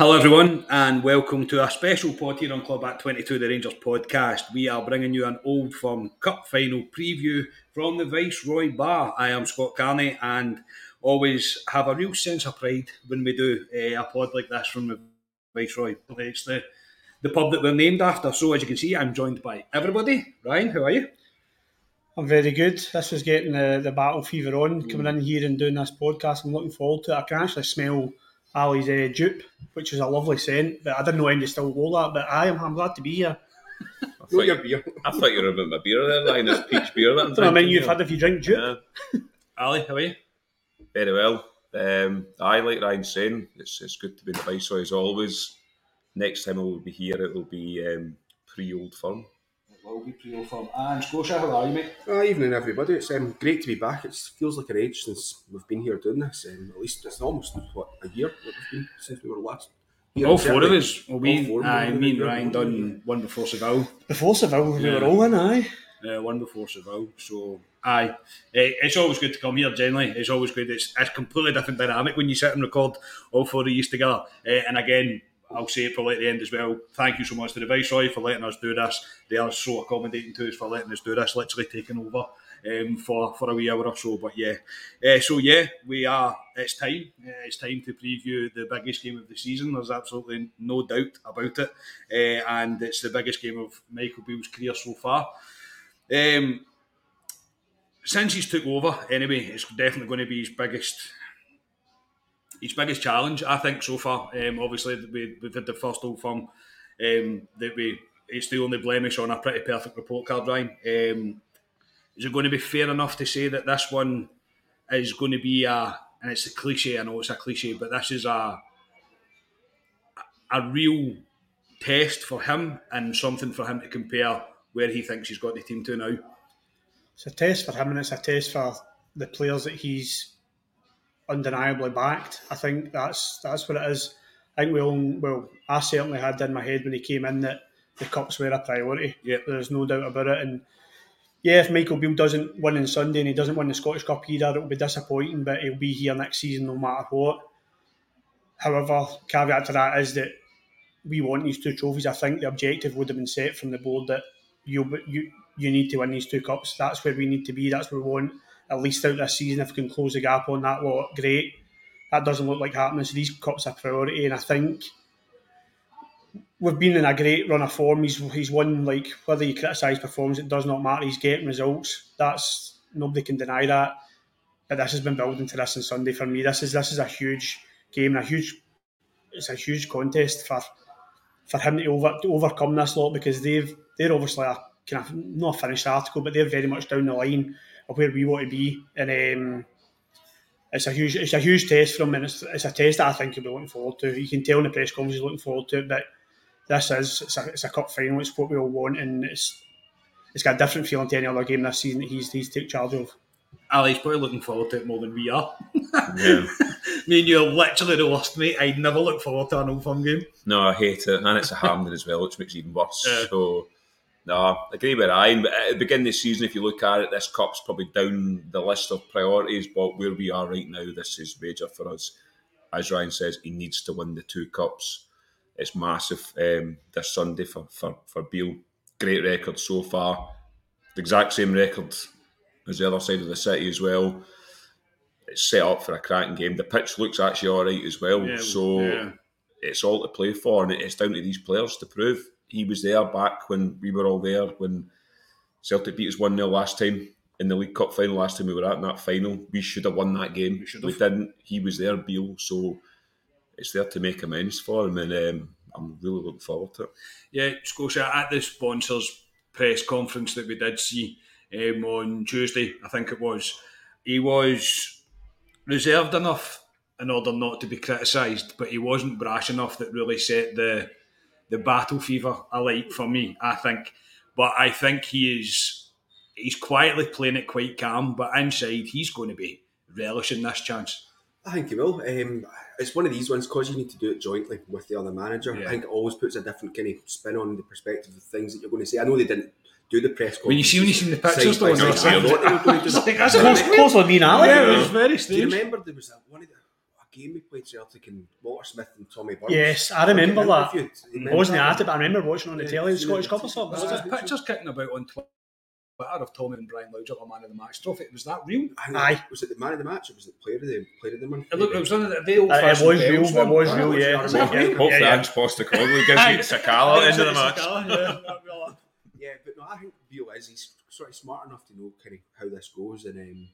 Hello, everyone, and welcome to a special pod here on Club at 22, the Rangers podcast. We are bringing you an Old Firm Cup final preview from the Viceroy Bar. I am Scott Carney and always have a real sense of pride when we do uh, a pod like this from the Viceroy. It's the, the pub that we're named after. So, as you can see, I'm joined by everybody. Ryan, how are you? I'm very good. This is getting the, the battle fever on, coming in here and doing this podcast. I'm looking forward to it. I can actually smell Ali's uh, Joop, which is a lovely scent. But I didn't know any still wore that. But I am I'm glad to be here. I thought, your beer. I thought you were about my beer there, Ryan. It's peach beer that I'm So I mean, you've had if you drink dupe. Yeah, Ali, how are you? very well. Um, I like Ryan saying it's it's good to be in the Viceroy as always. Next time I will be here, it will be um, pre Old Firm. Will be pre firm. And Scotia, how are you, mate? Uh, evening, everybody. It's um, great to be back. It feels like an age since we've been here doing this. Um, at least it's almost what a year that we've been since we were last. here. All four of us. Well, we, all four of aye, me and Ryan done one before Seville. Before Seville, we Yeah. were all in, aye. uh, one before Seville. So, aye, Eh, it's always good to come here. Generally, it's always good. It's a completely different dynamic when you sit and record all four of you together. Eh, and again, I'll say it probably at the end as well. Thank you so much to the Viceroy for letting us do this. They are so accommodating to us for letting us do this. Literally taking over. Um, for, for a wee hour or so, but yeah, uh, so yeah, we are. It's time. Uh, it's time to preview the biggest game of the season. There's absolutely no doubt about it, uh, and it's the biggest game of Michael Beale's career so far. Um, since he's took over, anyway, it's definitely going to be his biggest his biggest challenge, I think, so far. Um, obviously, we, we've had the first Old Firm um, that we it's the only blemish on a pretty perfect report card, Ryan. Um, is it going to be fair enough to say that this one is going to be a, and it's a cliche, I know it's a cliche, but this is a a real test for him and something for him to compare where he thinks he's got the team to now. It's a test for him and it's a test for the players that he's undeniably backed. I think that's that's what it is. I think we all well, I certainly had in my head when he came in that the cups were a priority. Yep. There's no doubt about it. And yeah, if Michael Beale doesn't win on Sunday and he doesn't win the Scottish Cup either, it'll be disappointing, but he'll be here next season no matter what. However, caveat to that is that we want these two trophies. I think the objective would have been set from the board that you you you need to win these two cups. That's where we need to be. That's where we want at least out this season. If we can close the gap on that, lot, great. That doesn't look like happening. So these cups are priority, and I think we've been in a great run of form. He's he's won like whether you criticise performance, it does not matter. He's getting results. That's nobody can deny that. But this has been building to this on Sunday for me. This is this is a huge game and a huge it's a huge contest for for him to over to overcome this lot because they've they're obviously a kind of not a finished article, but they're very much down the line of where we want to be, and um, it's a huge it's a huge test for him, and it's, it's a test that I think he'll be looking forward to. You can tell in the press conference he's looking forward to it, but this is it's a, it's a cup final. It's what we all want, and it's it's got a different feeling to any other game this season that he's he's took charge of. Ali's probably looking forward to it more than we are. Yeah. Me and you are literally the worst, mate. I never look forward to an old firm game. No, I hate it, and it's a Hampden as well, which makes it even worse. Yeah. So, no, I agree with Ryan. But at the beginning of the season, if you look at it, this cup's probably down the list of priorities. But where we are right now, this is major for us. As Ryan says, he needs to win the two cups. It's massive um, this Sunday for, for, for Beale. Great record so far. The exact same record as the other side of the city as well. It's set up for a cracking game. The pitch looks actually all right as well. Yeah, so yeah. it's all to play for, and it's down to these players to prove. He was there back when we were all there when Celtic beat us 1 0 last time in the League Cup final, last time we were at in that final. We should have won that game. should We, didn't. He was there, Beale, so it's there to make amends for him, and um, I'm really looking forward to it. Yeah, Scotia at the sponsors press conference that we did see um, on Tuesday, I think it was. He was reserved enough in order not to be criticised, but he wasn't brash enough that really set the the battle fever alight for me. I think, but I think he is he's quietly playing it quite calm, but inside he's going to be relishing this chance. I think he will. Um, it's one of these ones because you need to do it jointly with the other manager. Yeah. I think it always puts a different kind of spin on the perspective of things that you're going to say. I know they didn't do the press conference. When you see when you see the pictures, though, side by and side, they're I thought they were going to do It's that. that's close- Close on me Ali. Yeah, it was very Do you strange. remember there was a, one of the game we played Celtic and Walter Smith and Tommy Burns? Yes, I remember that. getting interviewed. I wasn't remember at it, but I remember watching on the Yeah, telly the Scottish. Cup or something. Was wasn't there pictures kicking about on Twitter of Tommy and Brian Laudrup, a man of the match trophy? Was that real? I Aye. Was it the man of the match or was it player of the player of the month? It, looked, it was one of the, the old Uh, it was real, it was real, yeah. Was that Yeah, real? Hopefully, yeah, yeah. Ange Postecoglou gives you Sakala at the end of the match. Yeah, but no, I think Beale is. He's sort of smart enough to know kind of how this goes, and um, no,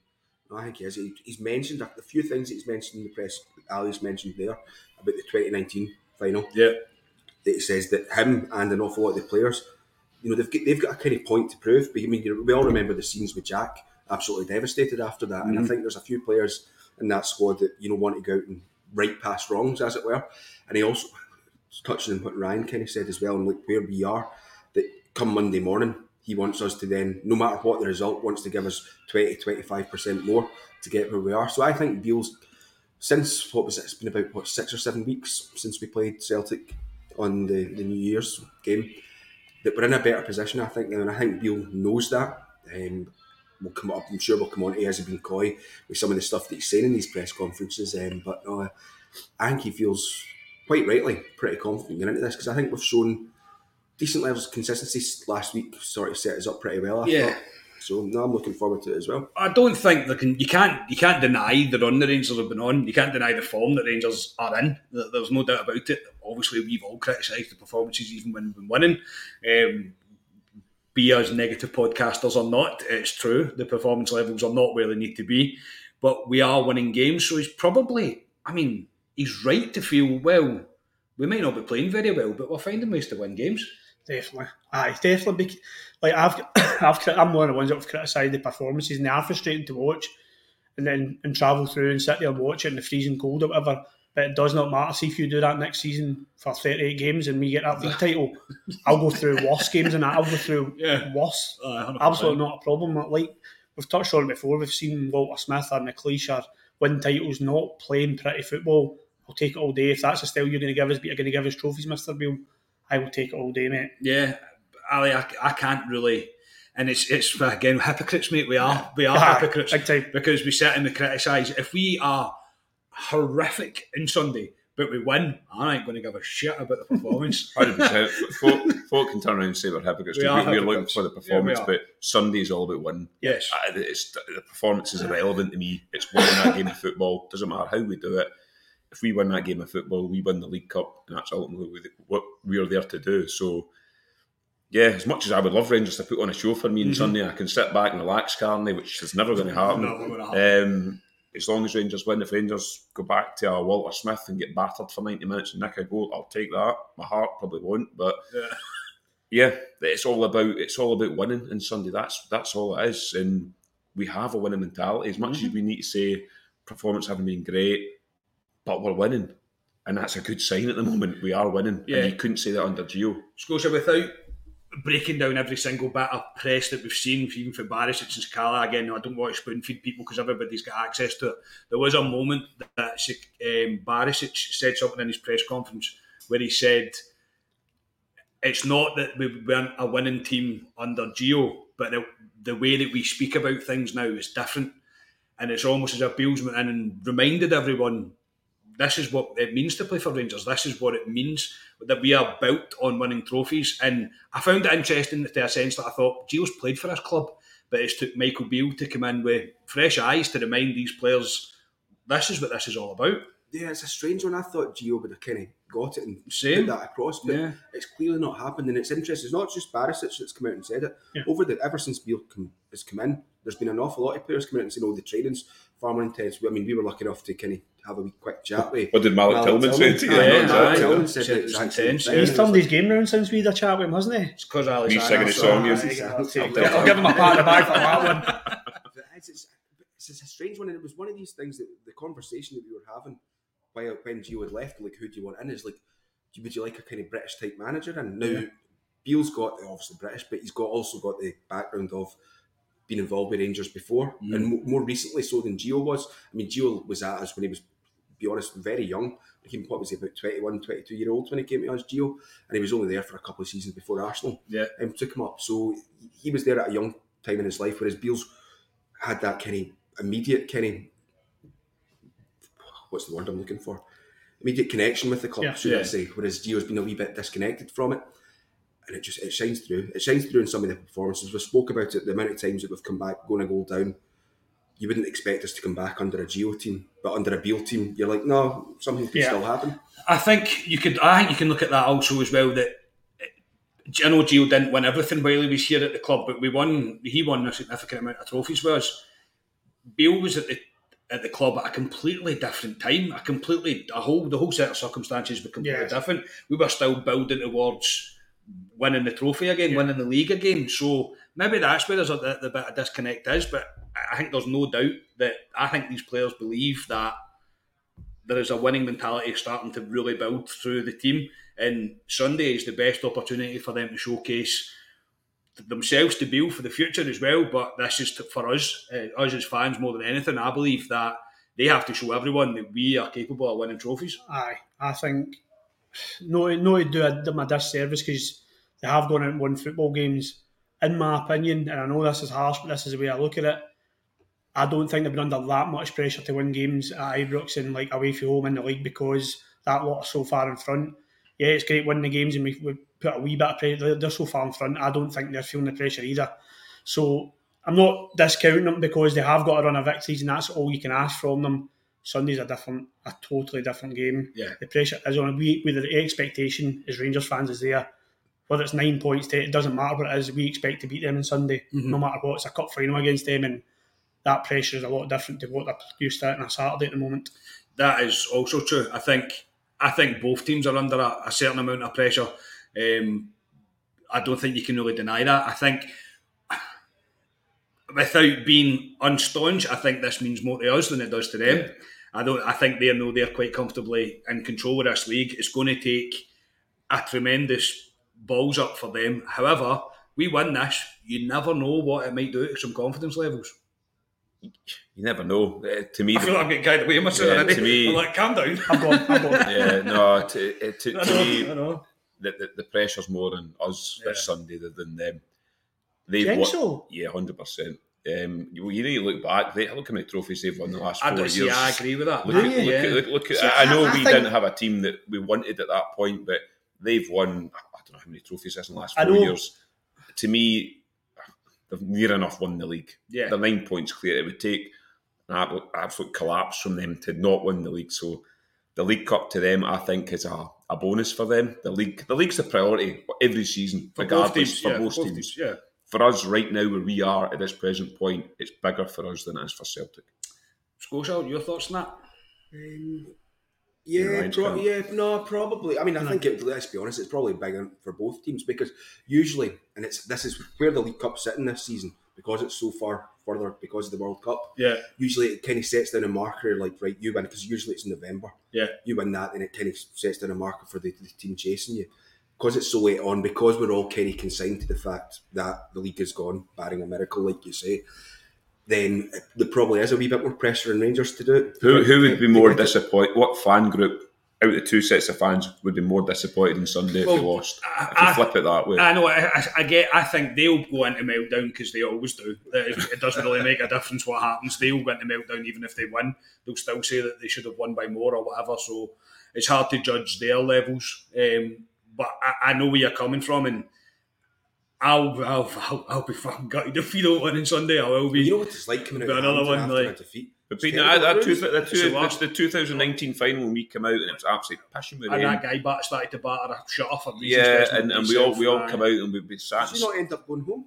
I think he is. He, he's mentioned a, a few things that he's mentioned in the press. Ali's mentioned there about the 2019 final. Yeah. That he says that him and an awful lot of the players, you know, they've got, they've got a kind of point to prove. But I mean, you know, we all remember the scenes with Jack, absolutely devastated after that, and I mm-hmm. think there's a few players in that squad that you know want to go out and right past wrongs, as it were. And he also touching on what Ryan kind of said as well, and like where we are, that come Monday morning, he wants us to then, no matter what the result, wants to give us 20 25% more to get where we are. So I think Beale's, since what was it, it's been about what, six or seven weeks since we played Celtic on the, the New Year's game, that we're in a better position, I think, and I think Beale knows that. Um, we'll come up, I'm sure we'll come on he hasn't been coy with some of the stuff that he's saying in these press conferences, um, but no, I think he feels quite rightly pretty confident going into this because I think we've shown decent levels of consistency last week. Sort of set us up pretty well. I Yeah. thought. So now I'm looking forward to it as well. I don't think they can. You can't. You can't deny the run the Rangers have been on. You can't deny the form that Rangers are in. There's no doubt about it. Obviously, we've all criticised the performances, even when we've been winning. Um, be as negative podcasters or not, it's true. The performance levels are not where they need to be, but we are winning games. So he's probably. I mean, he's right to feel well. We may not be playing very well, but we're finding ways to win games. Definitely, aye, definitely. bec- Like I've, I've, I'm one of the ones that have criticised the performances, and they are frustrating to watch, and then and travel through and sit there and watch it in the freezing cold or whatever. But it does not matter. See if you do that next season for 38 games and we get that league title, I'll go through worse games and. I'll go through Yeah. worse. 100%. Absolutely not a problem. Like we've touched on it before. We've seen Walter Smith or McLeish or win titles, not playing pretty football. I'll take it all day. If that's the style you're going to give us, but you're going to give us trophies, Mister Beale, I will take it all day, mate. Yeah, Ali, I, I can't really, and it's it's again hypocrites, mate. We are we are ah, hypocrites big time. because we sit and we criticise. If we are horrific in Sunday, but we win, I ain't going to give a shit about the performance. Hundred percent. Folk, folk can turn around and say we're hypocrites. We We are are we're looking for the performance, are. but is all about winning. yes, I- It's, the performance is irrelevant to me. It's winning that game of football. Doesn't matter how we do it. If we win that game of football, we win the League Cup, and that's ultimately what we are there to do. So, yeah, as much as I would love Rangers to put on a show for me on Sunday, I can sit back and relax, Carney, which is never going to happen. Never gonna happen. Um, as long as Rangers win, if Rangers go back to a Walter Smith and get battered for 90 minutes and nick a goal, I'll take that. My heart probably won't, but yeah, it's all about it's all about winning on Sunday. That's that's all it is, and we have a winning mentality. As much as we need to say performance haven't been great, but we're winning, and that's a good sign at the moment. We are winning, Yeah. and you couldn't say that under Gio. Scotia, without breaking down every single bit of press that we've seen, even for Barisic and Sakala, again, I don't want to spoon feed people because everybody's got access to it. There was a moment that um, Barisic said something in his press conference where he said, it's not that we weren't a winning team under Gio, but the, the way that we speak about things now is different. And it's almost as if Beale's went in and reminded everyone this is what it means to play for Rangers. This is what it means that we are built on winning trophies. And I found it interesting to a sense that I thought Gio's played for this club, but it's took Michael Beale to come in with fresh eyes to remind these players this is what this is all about. Yeah, it's a strange one. I thought Gio would have kind of got it and Same. put that across, but Yeah. it's clearly not happened. And it's interesting. It's not just Barisic that's come out and said it. Yeah. Over the ever since Beale come, has come in, there's been an awful lot of players coming out and saying, "Oh, the training's far more intense." I mean, we were lucky enough to kind of have a wee quick chat with. What did Malik Tillman say to you? Aye, Yeah, Malik aye. Tillman said Said the it exact same thing. He's It turned was- his game round since we had a chat with him, hasn't he? It's because Me singing a song, yeah. I'll, give him a pat on the back for that one. It's, it's, it's, it's a strange one, and it was one of these things that the conversation that we were having while when Gio had left, like who do you want in? Is like, would you like a kind of British type manager? And now Beale's got obviously British, but he's got also got the background of being involved with Rangers before, and mm. mo- more recently so than Gio was. I mean, Gio was at us when he was, to be honest, very young. I He what was he about 21, 22 year old when he came to us, Gio, and he was only there for a couple of seasons before Arsenal Yeah. um, took him up. So he was there at a young time in his life, whereas Beale's had that kind of immediate kind of what's the word I'm looking for? Immediate connection with the club, Yeah. should Yeah. I say? Whereas Gio's been a wee bit disconnected from it, and it just it shines through. It shines through in some of the performances. We spoke about it the amount of times that we've come back going a goal down. You wouldn't expect us to come back under a Gio team, but under a Beale team, you're like, no, something could Yeah. still happen. I think you could. I think you can look at that also as well. That eh, I know Gio didn't win everything while he was here at the club, but we won. He won a significant amount of trophies Whereas us. Beale was at the at the club at a completely different time. A completely a whole the whole set of circumstances were completely Yes. different. We were still building towards winning the trophy again, winning the league again. So maybe that's where there's a, the, the bit of disconnect is. But I think there's no doubt that I think these players believe that there is a winning mentality starting to really build through the team. And Sunday is the best opportunity for them to showcase themselves to build for the future as well. But this is to, for us, uh, us as fans more than anything. I believe that they have to show everyone that we are capable of winning trophies. Aye, I think no, no to do them a disservice because they have gone out and won football games. In my opinion, and I know this is harsh, but this is the way I look at it. I don't think they've been under that much pressure to win games at Ibrox and like away from home in the league because that lot are so far in front. Yeah, it's great winning the games and we, we put a wee bit of pressure. They're, they're so far in front. I don't think they're feeling the pressure either. So I'm not discounting them because they have got a run of victories and that's all you can ask from them. Sunday's a different, a totally different game. Yeah. The pressure is on. We, with the expectation as Rangers fans is there. Whether it's nine points, to, it doesn't matter what it is. We expect to beat them on Sunday, no matter what. It's a cup final against them, and that pressure is a lot different to what they're used to on a Saturday at the moment. That is also true. I think I think both teams are under a, a certain amount of pressure. Um, I don't think you can really deny that. I think without being unstaunch, I think this means more to us than it does to them. I don't. I think they know they're quite comfortably in control of this league. It's going to take a tremendous balls up for them. However, we win this. You never know what it might do to some confidence levels. You never know. Uh, to me, I feel the- like I'm getting carried away myself Yeah, to me- I'm like, calm down. I've got, I've got. yeah, no, to, uh, to, to know, me, the, the, the pressure's more on us Yeah. this Sunday than- than them. They've Think won, so? yeah, hundred percent. Um, you, you need to look back. They, look how many trophies they've won the last I four don't years. see. I agree with that. Look, Do at, you? look, yeah. at, look, look See, I know I- I we think- didn't have a team that we wanted at that point, but they've won. I don't know how many trophies this in the last I four know. years. To me, they've near enough won the league. Yeah. they're nine points clear. It would take an absolute, absolute collapse from them to not win the league. So the League Cup to them, I think, is a, a bonus for them. The league, the league's the priority every season, for both regardless teams, for yeah, most both teams. Yeah, For us, right now, where we are at this present point, it's bigger for us than it is for Celtic. Scotia, your thoughts on that? Um, yeah, pro- yeah, no, probably. I mean, I think it, let's be honest, it's probably bigger for both teams because usually, and it's this is where the League Cup's sitting this season because it's so far further because of the World Cup. Yeah. Usually, it kind of sets down a marker like right, you win because usually it's November. Yeah. You win that, and it kind of sets down a marker for the, the team chasing you. Because it's so late on, because we're all kind of consigned to the fact that the league is gone, barring a miracle, like you say, then there probably is a wee bit more pressure on Rangers to do it. Who, who would be more disappointed? What fan group out of the two sets of fans would be more disappointed on Sunday if Well, they lost? I- if you I- flip it that way. I know. I, I, I get. I think they'll go into meltdown because they always do. It, it doesn't really make a difference what happens. They'll go into meltdown even if they win. They'll still say that they should have won by more or whatever. So it's hard to judge their levels. Um, but I, I know where you're coming from, and I'll I'll, I'll, I'll be fucking gutted if you don't win on Sunday. I will be. You know what it's like coming out of another one, after like- a defeat. But It's being that, that two, the, two, It's a the 2019 final when we come out and it was absolutely pissing with and rain. that guy bat started to batter a shut off for reasons Yeah, and, and we all we all come out and we we sat. Did you not end up going home?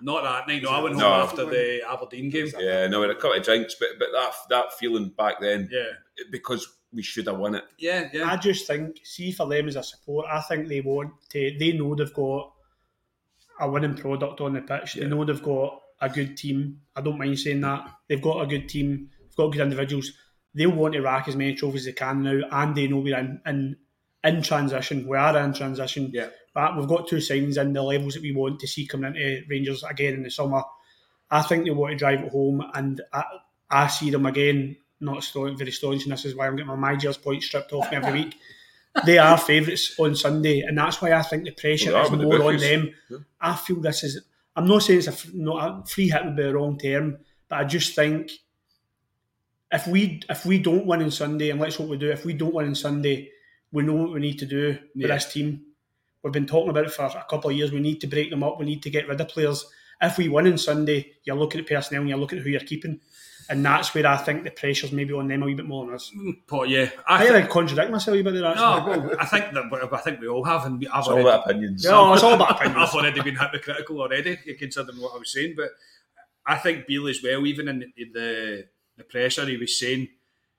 Not that night. No, I went home No. after the Aberdeen game. Yeah, no, we had a couple of drinks, but but that that feeling back then, Yeah, because we should have won it. yeah, yeah. I just think, see, for them as a support, I think they want to. They know they've got a winning product on the pitch. They know they've got a good team. I don't mind saying that they've got a good team. They've got good individuals. They'll want to rack as many trophies as they can now, and they know we're in in, in transition. We are in transition. Yeah. but we've got two signings in the levels that we want to see coming into Rangers again in the summer. I think they want to drive it home, and I, I see them again. Not strong, very staunch, and this is why I'm getting my Majors point stripped off me every week. They are favourites on Sunday, and that's why I think the pressure Well, is with the more on them. I feel this is. I'm not saying it's a not a free hit would be the wrong term, but I just think if we if we don't win on Sunday, and let's hope we do, if we don't win on Sunday, we know what we need to do with Yeah. this team. We've been talking about it for a couple of years. We need to break them up. We need to get rid of players. If we win on Sunday, you're looking at personnel and you're looking at who you're keeping. And that's where I think the pressure's maybe on them a wee bit more than us. Mm, but yeah, I I think think. I contradict myself a wee bit there, No, actually. well, I think that but I think we all have, and I've It's all already, about opinions. Yeah, it's all about opinions. I've already been hypocritical already, considering what I was saying. But I think Beale as well, even in the the, the pressure he was saying,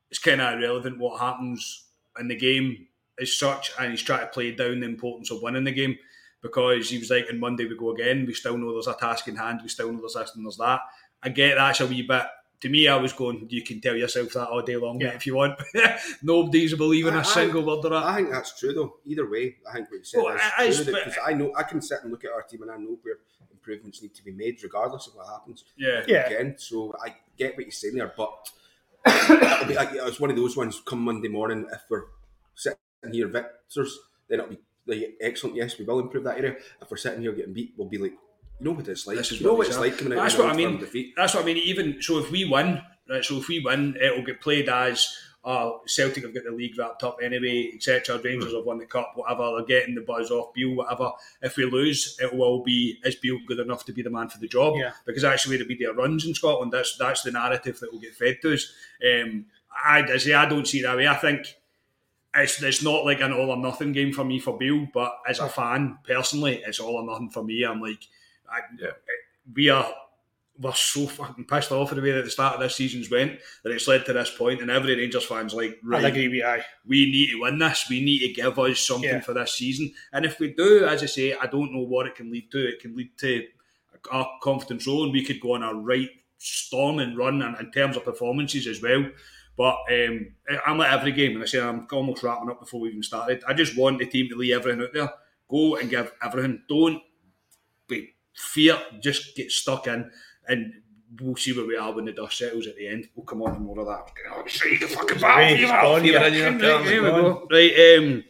it's kind of irrelevant what happens in the game as such, and he's trying to play down the importance of winning the game because he was like, on Monday we go again. We still know there's a task in hand. We still know there's this and there's that. I get that's a wee bit. To me, I was going. You can tell yourself that all day long, Yeah. if you want. Nobody's believing I- a single word of that. I think that's true, though. Either way, I think what you said Well, is I- I- true. but- Because I know I can sit and look at our team and I know where improvements need to be made, regardless of what happens. yeah, Yeah. Again, so I get what you're saying there, but it'll be like, it's one of those ones. Come Monday morning, if we're sitting here victors, then it'll be like excellent. Yes, we will improve that area. If we're sitting here getting beat, we'll be like, you know what it's like. This is you know what what it's like coming out. That's of an what I mean. Defeat. That's what I mean. Even so, if we win, right? So if we win, it'll get played as uh, Celtic have got the league wrapped up anyway, etc. Rangers have won the cup, whatever. They're getting the buzz off Beale, whatever. If we lose, it will be is Beale good enough to be the man for the job? Yeah. Because actually, the media runs in Scotland. That's that's the narrative that will get fed to us. Um, I, I say I don't see that way. I think it's, it's not like an all or nothing game for me for Beale, but as a fan, personally, it's all or nothing for me. I'm like, I, Yeah. we are we're so fucking pissed off at the way that the start of this season's went that it's led to this point, and every Rangers fan's like, I'd agree with you. aye. we need to win this. We need to give us something Yeah. for this season. And if we do, as I say, I don't know what it can lead to. It can lead to a confidence roll, and we could go on a right storming run in, in terms of performances as well. But um, I'm at every game, and I say I'm almost wrapping up before we even started. I just want the team to leave everything out there. Go and give everything. Don't fear. Just get stuck in, and we'll see where we are when the dust settles at the end. We'll come on to more of that. Oh, see the fucking battle Right, fever. on you. Right, here we go. Right, um,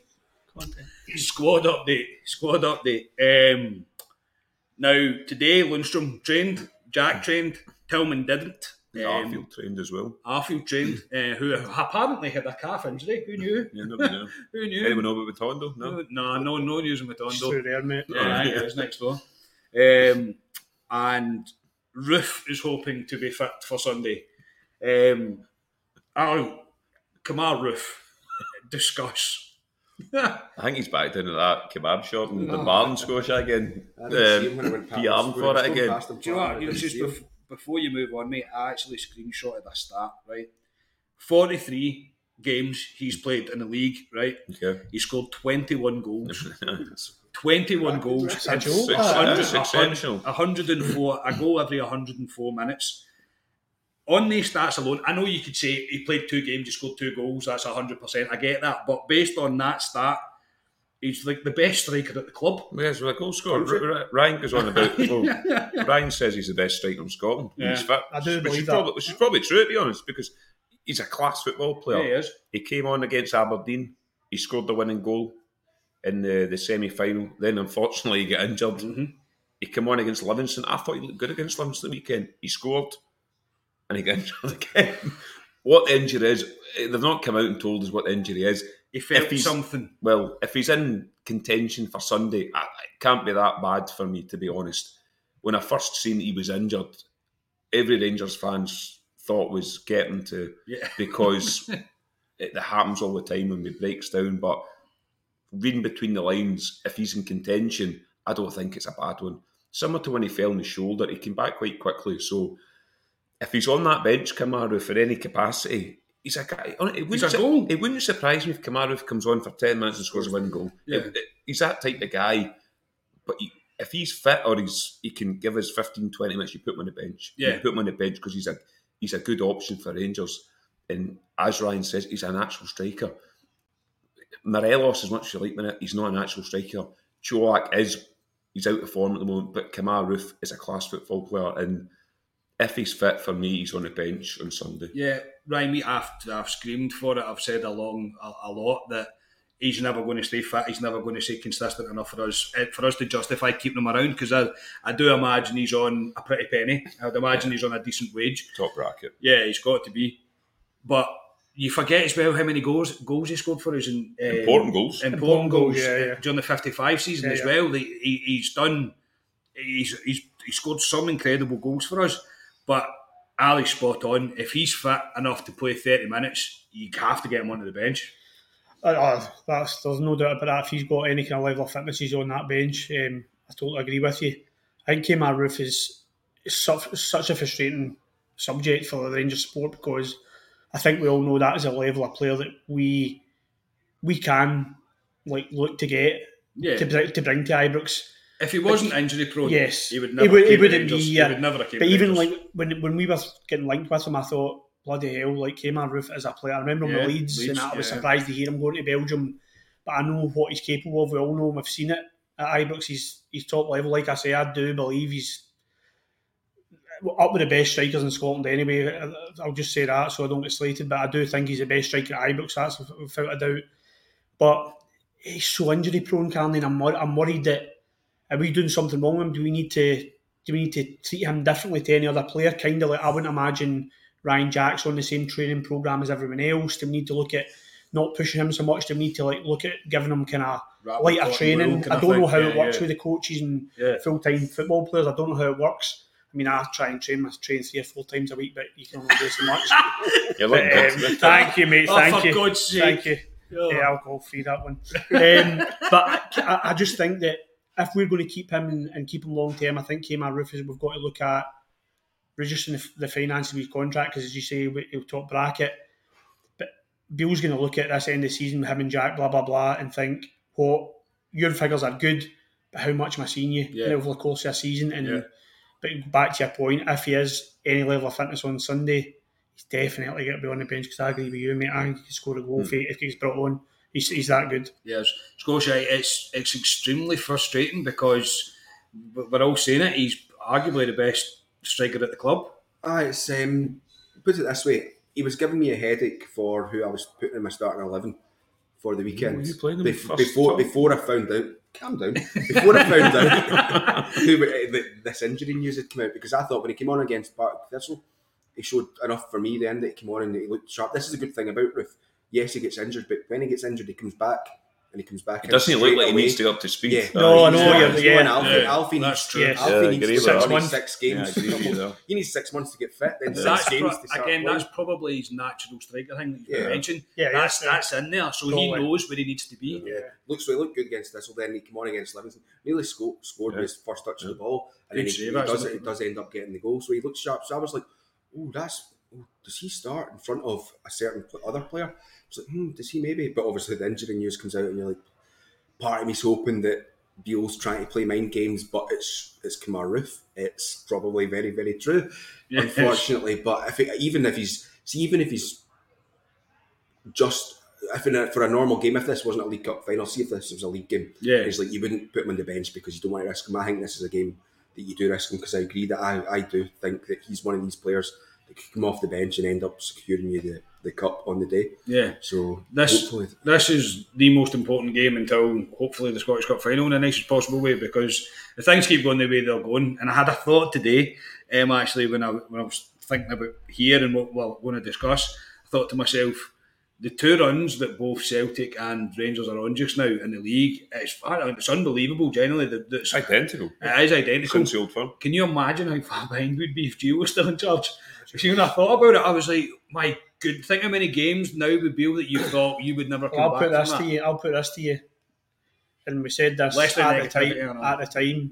squad update. Squad update. Um, now today, Lundstram trained. Jack trained. Tillman didn't. Um, Arfield trained as well. Arfield trained, uh, who apparently had a calf injury. Who knew? Yeah, nobody knew. Who knew? Anyone know about Matondo? No. No, no, no news of It's Matondo. through there, mate. Yeah, it was next door. Um, and Roofe is hoping to be fit for Sunday. Um, oh, Kemar Roofe, discuss. I think he's back down at that kebab shop in the bar in Scotia again. I didn't see him when I Um, went past. P.M. For it again. Do you know what? You know, just bef- before you move on, mate, I actually screenshotted a stat, right? 43 games he's played in the league, right? Okay. He scored 21 goals. 21 goals. Ah, that's a joke. A exceptional. 104, a goal every 104 minutes. On these stats alone, I know you could say he played two games, he scored two goals, that's 100%. I get that. But based on that stat, he's like the best striker at the club. Yes, well, a goal scorer. R- R- Ryan goes on about. Well, Ryan says he's the best striker in Scotland. when He's Yeah, fit, I do which believe is that. Probably, which is probably true, to be honest, because he's a class football player. Yeah, he is. He came on against Aberdeen. He scored the winning goal in the, the semi final. Then, unfortunately, he got injured. Mm-hmm. He came on against Livingston. I thought he looked good against Livingston the weekend. He scored and he got injured again. what the injury is, they've not come out and told us what the injury is. He felt If he's- something. Well, if he's in contention for Sunday, it can't be that bad for me, to be honest. When I first seen he was injured, every Rangers fans thought was getting to Yeah. because it happens all the time when we breaks down. But reading between the lines, if he's in contention, I don't think it's a bad one. Similar to when he fell on his shoulder, he came back quite quickly. So if he's on that bench, Kemar Roofe, for any capacity, he's a guy. Uh, it wouldn't, He's a goal. It wouldn't surprise me if Kemar Roofe comes on for 10 minutes and scores a winning goal. Yeah. It- it- he's that type of guy. But he, if he's fit or he's he can give us 15, 20 minutes, you put him on the bench. Yeah. You put him on the bench because he's a he's a good option for Rangers. And as Ryan says, he's an actual striker. Morelos, as much as you like minute, he's not a natural striker. Colak is he's out of form at the moment, but Kemar Roofe is a class football player, and if he's fit for me, he's on the bench on Sunday. Yeah, Ryan, me, I've, I've screamed for it. I've said along a, a lot that he's never going to stay fit. He's never going to stay consistent enough for us eh, for us to justify keeping him around. Because I, I do imagine he's on a pretty penny. I'd imagine he's on a decent wage. Top bracket. Yeah, he's got to be. But you forget as well how many goals goals he scored for us in um, Important goals. important, Important goals, goals, yeah, uh, yeah. during the fifty-five season Yeah, as yeah. well. He, he, he's done. He's, he's he scored some incredible goals for us, but Ali's spot on. If he's fit enough to play thirty minutes, you have to get him onto the bench. Uh, uh, that's there's no doubt about that. If he's got any kind of level of fitness, he's on that bench. Um, I totally agree with you. I think Kemar Roofe is, is such, such a frustrating subject for the Rangers sport because I think we all know that is a level of player that we we can like look to get Yeah. to, bring- to bring to Ibrox. If he wasn't injury prone, Yes, he would He never. would- he wouldn't be, yeah. He would never have But even Rangers. like when when we were getting linked with him, I thought bloody hell, like Kemar Roofe as a player. I remember him Yeah, with Leeds, Leeds, and I was yeah. surprised to hear him going to Belgium. But I know what he's capable of. We all know him. We've seen it at Ibrox. He's he's top level. Like I say, I do believe he's up with the best strikers in Scotland anyway. Uh, I'll just say that so I don't get slated. But I do think he's the best striker at Ibrox. That's without a doubt. But he's so injury prone, Carney, and I'm, wor- I'm worried that are we doing something wrong with him? Do we need to do we need to treat him differently to any other player? Kind of like I wouldn't imagine Ryan Jack's on the same training program as everyone else. Do we need to look at not pushing him so much? Do we need to like look at giving him kind of lighter training? I don't know how Yeah, it works yeah. with the coaches and Yeah. full time football players. I don't know how it works. I mean, I try and train, I train three or four times a week, but you can only do so much. You're looking But, um, thank you, mate. Oh, Thank for you. God's sake. Thank you. Oh. Yeah, alcohol free that one. Um, but I, I just think that if we're going to keep him and, and keep him long term, I think Kmart Rufus, we've got to look at reducing the, the finances of his contract because, as you say, we- he'll top bracket. But Bill's going to look at this end of the season, him and Jack, blah blah blah, and think, "What your figures are good, but how much am I seeing you Yeah. over the course of a season?" And Yeah. But back to your point, if he is any level of fitness on Sunday, he's definitely going to be on the bench because I agree with you, mate. I think he can score a goal if, if he's brought on. He's, he's that good. Yes, Scotia. It's it's extremely frustrating because we're all saying it. He's arguably the best striker at the club. Ah, it's um, put it this way. He was giving me a headache for who I was putting in my starting eleven for the weekend. Were you playing him Bef- before Tom? before I found out. Calm down. Before I found out who uh, this injury news had come out, because I thought when he came on against Park Thistle, he showed enough for me then that he came on and he looked sharp. This is a good thing about Roofe. Yes, he gets injured, but when he gets injured, he comes back and he comes back. It doesn't in look straight like he needs to get up to speed. Yeah. No, I know, He's yeah, not- he's yeah. not an Alfie. Yeah, Alfie that's needs, true. Yes. Alfie Yeah, I needs agree to with start that. on Six six games. Yeah, I agree you there. he needs six months to get fit. Then six That's games pro- to start again, playing. that's probably his natural striker thing that you Yeah. mentioned. Yeah, that's yeah. that's in there, so he knows where he needs to be. Yeah. looks so he looked good against Thistle, then he came on against Livingston. Nearly scored, scored Yeah. with his first touch of the ball, and then he, does it. He does end up getting the goal, so he looks sharp. So I was like, "Oh, that's does he start in front of a certain other player?" I was like, "Hmm, does he maybe?" But obviously, the injury news comes out, and you're like, part of me's hoping that Beale's trying to play mind games, but it's it's Kemar Roofe. It's probably very very true, Yes. unfortunately. But if it, even if he's see, even if he's just if in a, for a normal game, if this wasn't a League Cup final, see if this was a league game. Yeah. it's like you wouldn't put him on the bench because you don't want to risk him. I think this is a game that you do risk him because I agree that I, I do think that he's one of these players that could come off the bench and end up securing you the, the cup on the day. Yeah. So This hopefully, this is the most important game until hopefully the Scottish Cup final in the nicest possible way because if things keep going the way they're going, and I had a thought today, um, actually when I when I was thinking about here and what we're going to discuss, I thought to myself, the two runs that both Celtic and Rangers are on just now in the league, it's it's unbelievable. Generally, that It's identical. it is identical. Since the old firm. Can you imagine how far behind we'd be if Gio was still in charge? See, when I thought about it, I was like, my good, think how many games now would Beale that you thought you would never come I'll back put this from to you. I'll put this to you. And we said this Less than at the time. At the time,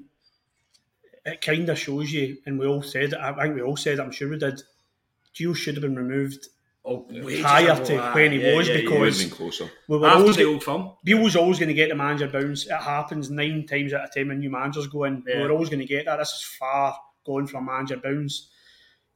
it kind of shows you, and we all said it. I think we all said it. I'm sure we did. Gio should have been removed Oh, prior to aye, when he yeah, was yeah, yeah. It would because been closer. we were After always the old firm, Beale's always going to get the manager bounce. It happens nine times out of ten when new managers go in. Yeah. We were always going to get that. This is far gone from manager bounce.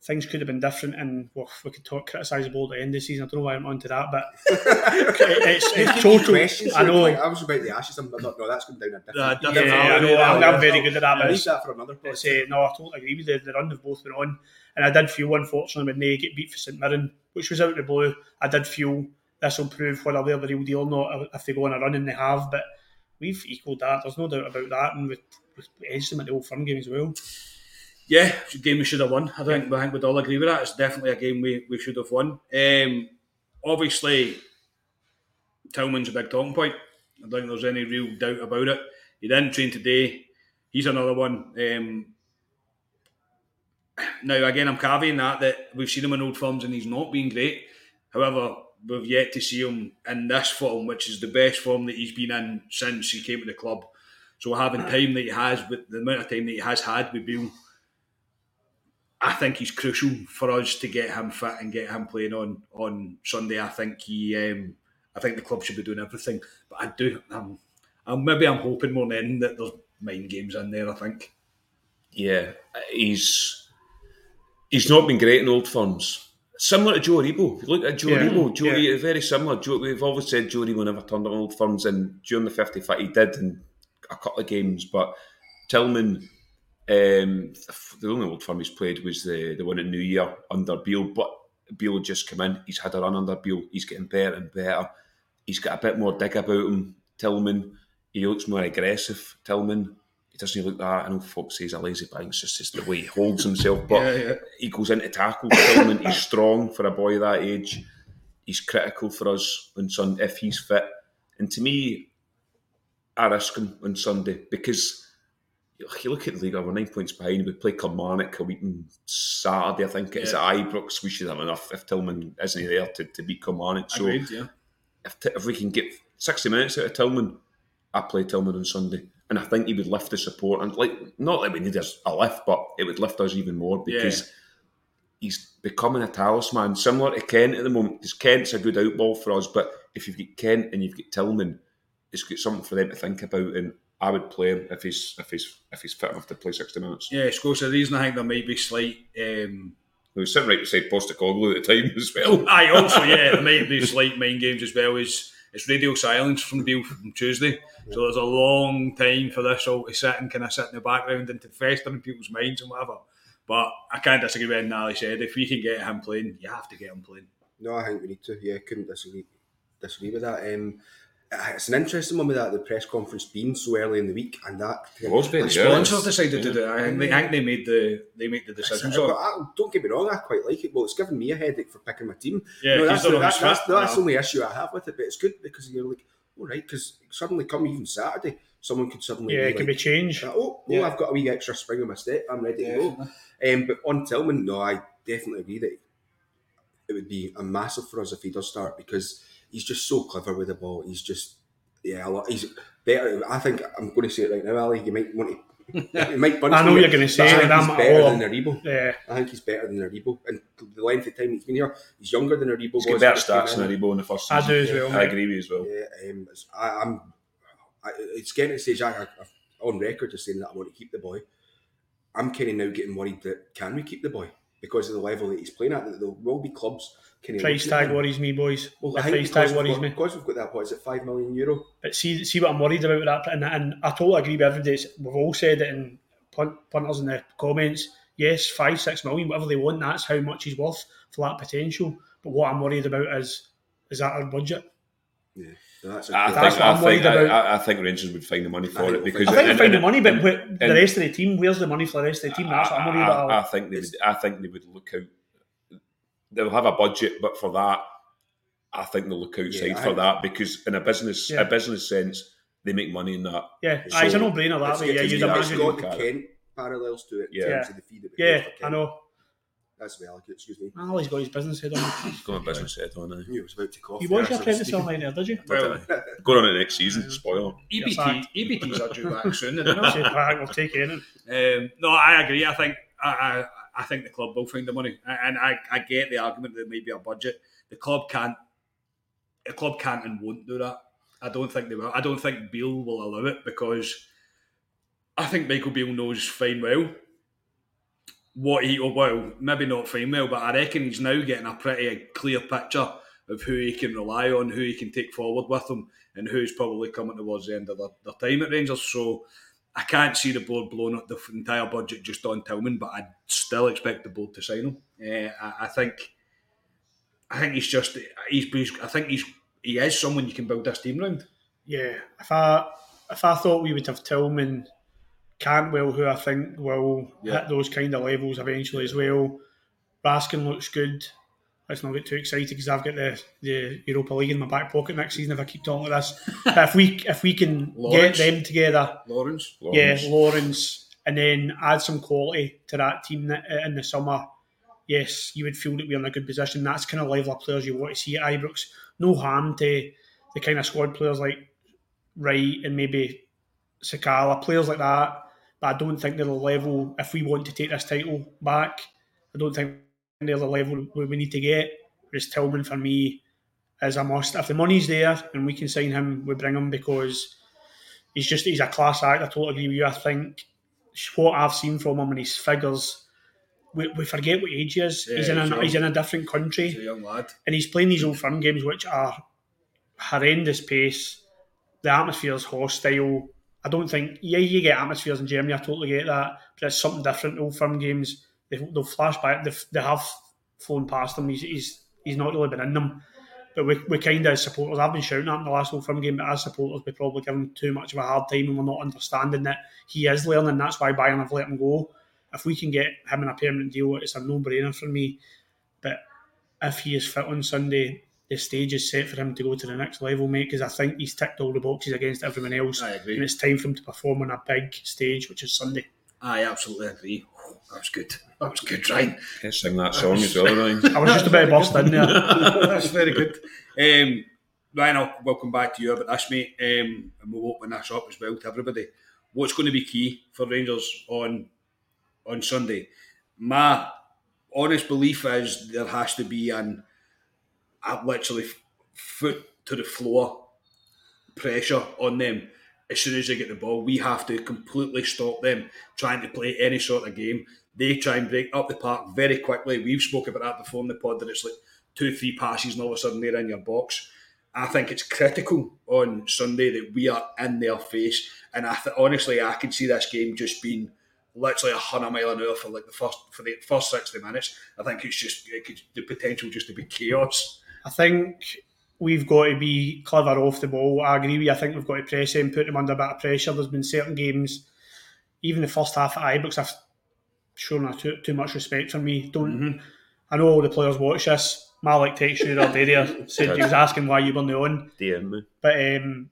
Things could have been different, and well, we could talk criticise the board at the end of the season. I don't know why I'm onto that, but it's, it's total. questions. I know. Like, I was about the ashes. I'm not, no, that's going down a different. Uh, Yeah, different I know. yeah, I'm, yeah. I'm very good at that. But Leave it's, that for another it's, podcast. uh, no, I totally agree with you. The run they've both been on, and I did feel, unfortunately, when they get beat for St Mirren, which was out of the blue, I did feel this will prove whether they're the real deal or not if they go on a run, and they have. But we've equalled that. There's no doubt about that, and we've, we've edged them at the Old Firm game as well. Yeah, it's a game we should have won. I think, I think we'd all agree with that. It's definitely a game we, we should have won. Um, obviously, Tillman's a big talking point. I don't think there's any real doubt about it. He didn't train today. He's another one. Um, now, again, I'm caveating that that we've seen him in old firms and he's not been great. However, we've yet to see him in this form, which is the best form that he's been in since he came to the club. So having time that he has, with the amount of time that he has had with Bill, I think he's crucial for us to get him fit and get him playing on on Sunday. I think he, um, I think the club should be doing everything. But I do, I'm, I'm maybe I'm hoping more than that there's mind games in there. I think. Yeah, he's he's not been great in old firms. Similar to Joe Aribo. If you look at Joe Yeah, Aribo, Joe yeah. Very similar. Joe, we've always said Joe Aribo never turned up in old firms, and during the 55 he did in a couple of games. But Tillman, um, the only old firm he's played was the, the one in New Year under Beale. But Beale just come in. He's had a run under Beale. He's getting better and better. He's got a bit more dig about him. Tillman, he looks more aggressive. Tillman, he doesn't look that. I know folks say he's a lazy bag. It's just, just the way he holds himself. But Yeah, yeah. he goes into tackle. Tillman, he's strong for a boy that age. He's critical for us on Sunday if he's fit. And to me, I risk him on Sunday because you look at the league, we're nine points behind. We play Kilmarnock a week on Saturday, I think it is Yeah. at Ibrox. We should have enough if Tillman isn't there to, to beat Kilmarnock. So Agreed, yeah. if, if we can get 60 minutes out of Tillman, I play Tillman on Sunday. And I think he would lift the support. And like, not that we need us a lift, but it would lift us even more because he's becoming a talisman, similar to Kent at the moment. Because Kent's a good outball for us, but if you've got Kent and you've got Tillman, it's got something for them to think about. And I would play him if he's if he's if he's fit enough to play 60 minutes. Yeah, Scots, the reason I think there might be slight. Um, He was sitting right beside Postecoglou at the time as well. I also, yeah, there might be slight mind games as well as it's radio silence from Beale from Tuesday. So there's a long time for this all to sit and kind of sit in the background and to fester in people's minds and whatever. But I can't disagree with anything Ali said. If we can get him playing, you have to get him playing. No, I think we need to. Yeah, couldn't disagree disagree with that. Um, it's an interesting one with that the press conference being so early in the week and that. It was very Yeah. Sponsors decided to do it. I think they, I think they made the they make the decision. But So I, don't get me wrong, I quite like it. Well, it's given me a headache for picking my team. Yeah, no, that's, the, that, that's, fit, that's the only issue I have with it. But it's good because you're like, all right, because suddenly come even Saturday, someone could suddenly Yeah, be it could like, be changed. oh, oh, Yeah. I've got a wee extra spring in my step. I'm ready to go. Um, but on Tillman, no, I definitely agree that it would be a massive for us if he does start because he's just so clever with the ball. He's just yeah, a lot, he's better. I think I'm going to say it right now, Ali. You might want to. You might punch I know you're gonna say but I it, think I'm he's better than Aribo. Yeah. I think he's better than Aribo, and the length of time he's been here, he's younger than Aribo. He's got better stats than in. Aribo in the first I do as well, I agree with you as well. Yeah, um, it's- I, I'm. I, it's getting to the stage. I, I, on record as saying that I want to keep the boy. I'm kind of now getting worried that can we keep the boy because of the level that he's playing at. That there will be clubs. Kind Price tag worries me, boys. Well, the price tag worries got, me. because we've got that. What is it? Five million euro. But see, see what I'm worried about with that, and, and I totally agree with everybody. It's- We've all said it in punt, punters in the comments. Yes, five, six million, whatever they want. That's how much he's worth for that potential. But what I'm worried about is is that our budget? Yeah, so that's. A I think, That's what I, I'm think I, about. I, I think Rangers would find the money for think it because I think they and- find the money, but and- with the rest of the team, where's the money for the rest of the team? That's what I'm worried I, about. I, I think they would. I think they would look out. They'll have a budget, but for that, I think they'll look outside Yeah, for think- that because in a business, Yeah. a business sense, they make money in that. yeah, So, aye, it's a no-brainer that it's way. Yeah, you'd it's imagine. got the Look at Kent parallels to it in Yeah. terms of the fee that Yeah, pay for Kent. I know. That's well, excuse me. Well, he's got his business head on. He's got a business head on. I it. knew it was about to cough. You watched there, your so apprentice online there, did you? Well, Going on to next season, spoiler. EBT. EBTs are due back soon. I don't know. Say, "Right, we'll take it. Um, no, I agree. I think I, I, I think the club will find the money, and I, I get the argument that there may be a budget. The club can't, the club can't and won't do that. I don't think they will. I don't think Beale will allow it because I think Michael Beale knows fine well what he. Well, maybe not well, but I reckon he's now getting a pretty clear picture of who he can rely on, who he can take forward with him, and who's probably coming towards the end of their, their time at Rangers. So I can't see the board blowing up the entire budget just on Tillman, but I still expect the board to sign him. Uh, I, I think, I think he's just he's, he's I think he's he is someone you can build this team around. Yeah, if I if I thought we would have Tillman, Cantwell, who I think will Yeah. hit those kind of levels eventually as well. Raskin looks good. Let's not get too excited because I've got the, the Europa League in my back pocket next season if I keep talking like this. but if we if we can Lawrence. get them together, Lawrence, Lawrence. yeah, Lawrence, and then add some quality to that team uh, in the summer. Yes, you would feel that we're in a good position. That's kind of level of players you want to see at Ibrox. No harm to the kind of squad players like Wright and maybe Sakala, players like that. But I don't think they're the level if we want to take this title back. I don't think they're the level where we need to get. Whereas Tillman for me is a must. If the money's there and we can sign him, we bring him because he's just he's a class act. I totally agree with you. I think what I've seen from him and his figures, we, we forget what age he is. Yeah, he's in he's a young. he's in a different country he's a young lad. and he's playing these old firm games which are horrendous pace. The atmosphere is hostile. I don't think yeah you get atmospheres in Germany. I totally get that, but it's something different. Old firm games they, they'll flash back. They've, they have flown past him. He's, he's he's not really been in them. But we, we kind of as supporters, I've been shouting at him the last Old Firm game, but as supporters, we probably give him too much of a hard time and we're not understanding that he is learning. That's why Bayern have let him go. If we can get him in a permanent deal, it's a no brainer for me. But if he is fit on Sunday, the stage is set for him to go to the next level, mate, because I think he's ticked all the boxes against everyone else. I agree. And it's time for him to perform on a big stage, which is Sunday. I absolutely agree. Oh, that was good. That was good, Ryan. Can't sing that song as well, Ryan. I was just about to burst in there. That's very good. Um, Ryan, I'll welcome back to you about this, mate. Um, and we'll open this up as well to everybody. What's going to be key for Rangers on on Sunday? My honest belief is there has to be an a literally foot to the floor pressure on them as soon as they get the ball. We have to completely stop them trying to play any sort of game. They try and break up the park very quickly. We've spoken about that before in the pod that it's like two, three passes and all of a sudden they're in your box. I think it's critical on Sunday that we are in their face. And I th- honestly, I can see this game just being literally a hundred mile an hour for like the first for the first sixty minutes. I think it's just it could, the potential just to be chaos. I think we've got to be clever off the ball. I agree with you. I think we've got to press him, put him under a bit of pressure. There's been certain games, even the first half at Ibrox, I've shown too, too much respect for me. Don't I know all the players watch this. Malik texted you the other day there, said he was asking why you weren't on. DM me. But um,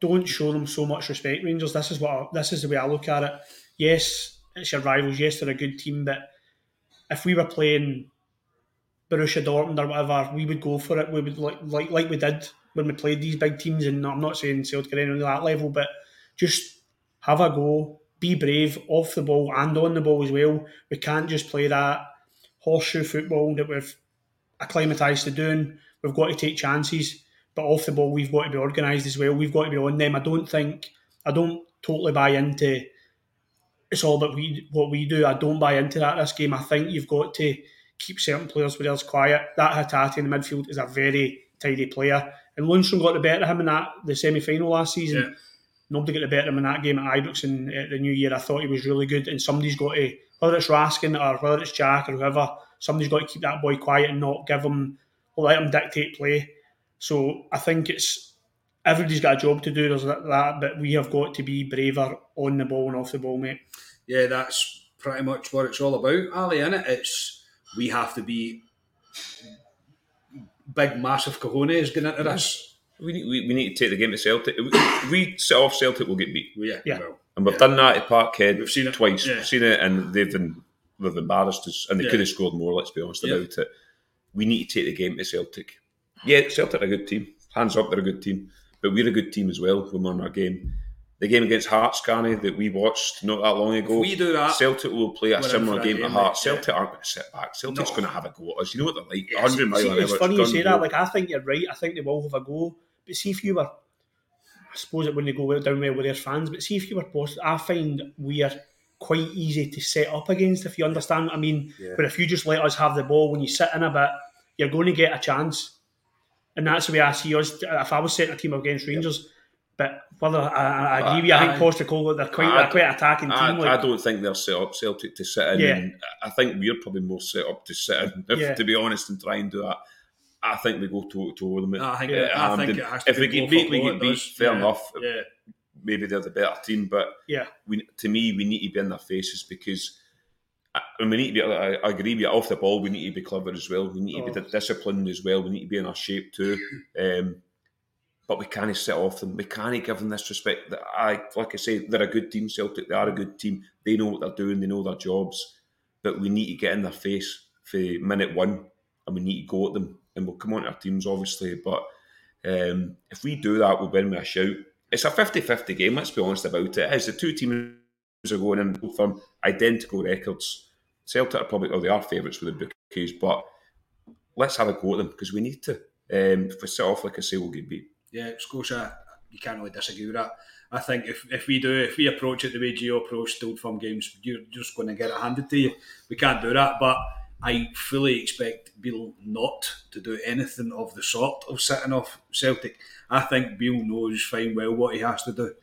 don't show them so much respect, Rangers. This is what I, this is the way I look at it. Yes, it's your rivals. Yes, they're a good team, but if we were playing Borussia Dortmund or whatever, we would go for it. We would like like like we did when we played these big teams. And I'm not saying Celtic are anything at that level, but just have a go, be brave off the ball and on the ball as well. We can't just play that horseshoe football that we've acclimatised to doing. We've got to take chances, but off the ball we've got to be organised as well. We've got to be on them. I don't think I don't totally buy into it's all about we what we do. I don't buy into that this game. I think you've got to keep certain players with else quiet. That Hatate in the midfield is a very tidy player. And Lundstram got the better of him in that the semi final last season. Yeah. Nobody got the better of him in that game at Ibrox in uh, the new year. I thought he was really good. And somebody's got to, whether it's Raskin or whether it's Jack or whoever, somebody's got to keep that boy quiet and not give him, let him dictate play. So I think it's everybody's got a job to do. There's that, but we have got to be braver on the ball and off the ball, mate. Yeah, that's pretty much what it's all about, Ali. In it, it's we have to be big, massive cojones going into this. We need, we, we need to take the game to Celtic. If we set off Celtic, we'll get beat. Yeah, Yeah. well, And we've Yeah. done that at Parkhead We've seen it. twice. Yeah. We've seen it, and they've been they've embarrassed us, and they Yeah. could have scored more. Let's be honest Yeah. about it. We need to take the game to Celtic. Yeah, Celtic are a good team. Hands up, they're a good team, but we're a good team as well when we're in our game. The game against Hearts, Carney, that we watched not that long ago. If we do that, Celtic will play a similar game to Hearts. yeah. Celtic aren't going to sit back. Celtic's No. going to have a go at us. You know what they're like? Yes. 100 mile See, hour. it's funny you say that. Like I think you're right. I think they will have a go. But see if you were, I suppose it wouldn't go well down well with their fans. But see if you were post, I find we are quite easy to set up against. If you understand what I mean. Yeah. But if you just let us have the ball when you sit in a bit, you're going to get a chance. And that's the way I see us. If I was setting a team up against Rangers, but whether uh, uh, I, I I agree with you, I think Postecoglou they're quite I- a quite attacking team. I, like, I don't think they're set up Celtic to sit in. Yeah. I think we're probably more set up to sit in, if, Yeah. to be honest, and try and do that. I think we go to to them. I think, at I um, think it has to if we be get beat, we get beat. Fair Yeah. enough. Yeah. Maybe they're the better team, but yeah, we, to me, we need to be in their faces because. Uh, and we need to be. I I agree with you. Off the ball, we need to be clever as well. We need to Oh. be disciplined as well. We need to be in our shape too. Um, but we can't set off them. We can't give them this respect. That I, like I say, they're a good team. Celtic, they are a good team. They know what they're doing. They know their jobs. But we need to get in their face for minute one, and we need to go at them. And we'll come on to our teams, obviously. But um, if we do that, we'll win with a shout. It's a 50-50 game. Let's be honest about it. Is the two teams are going in both from identical records. Celtic are probably, well, they are favourites with the bookies, but let's have a go at them because we need to. Um, if we off, like I say, we'll get beat. Yeah, Scotia, you can't really disagree with that. I think if, if we do, if we approach it the way Gio approached Old Firm games, you're just going to get it handed to you. We can't do that, but I fully expect Beale not to do anything of the sort of sitting off Celtic. I think Beale knows fine well what he has to do.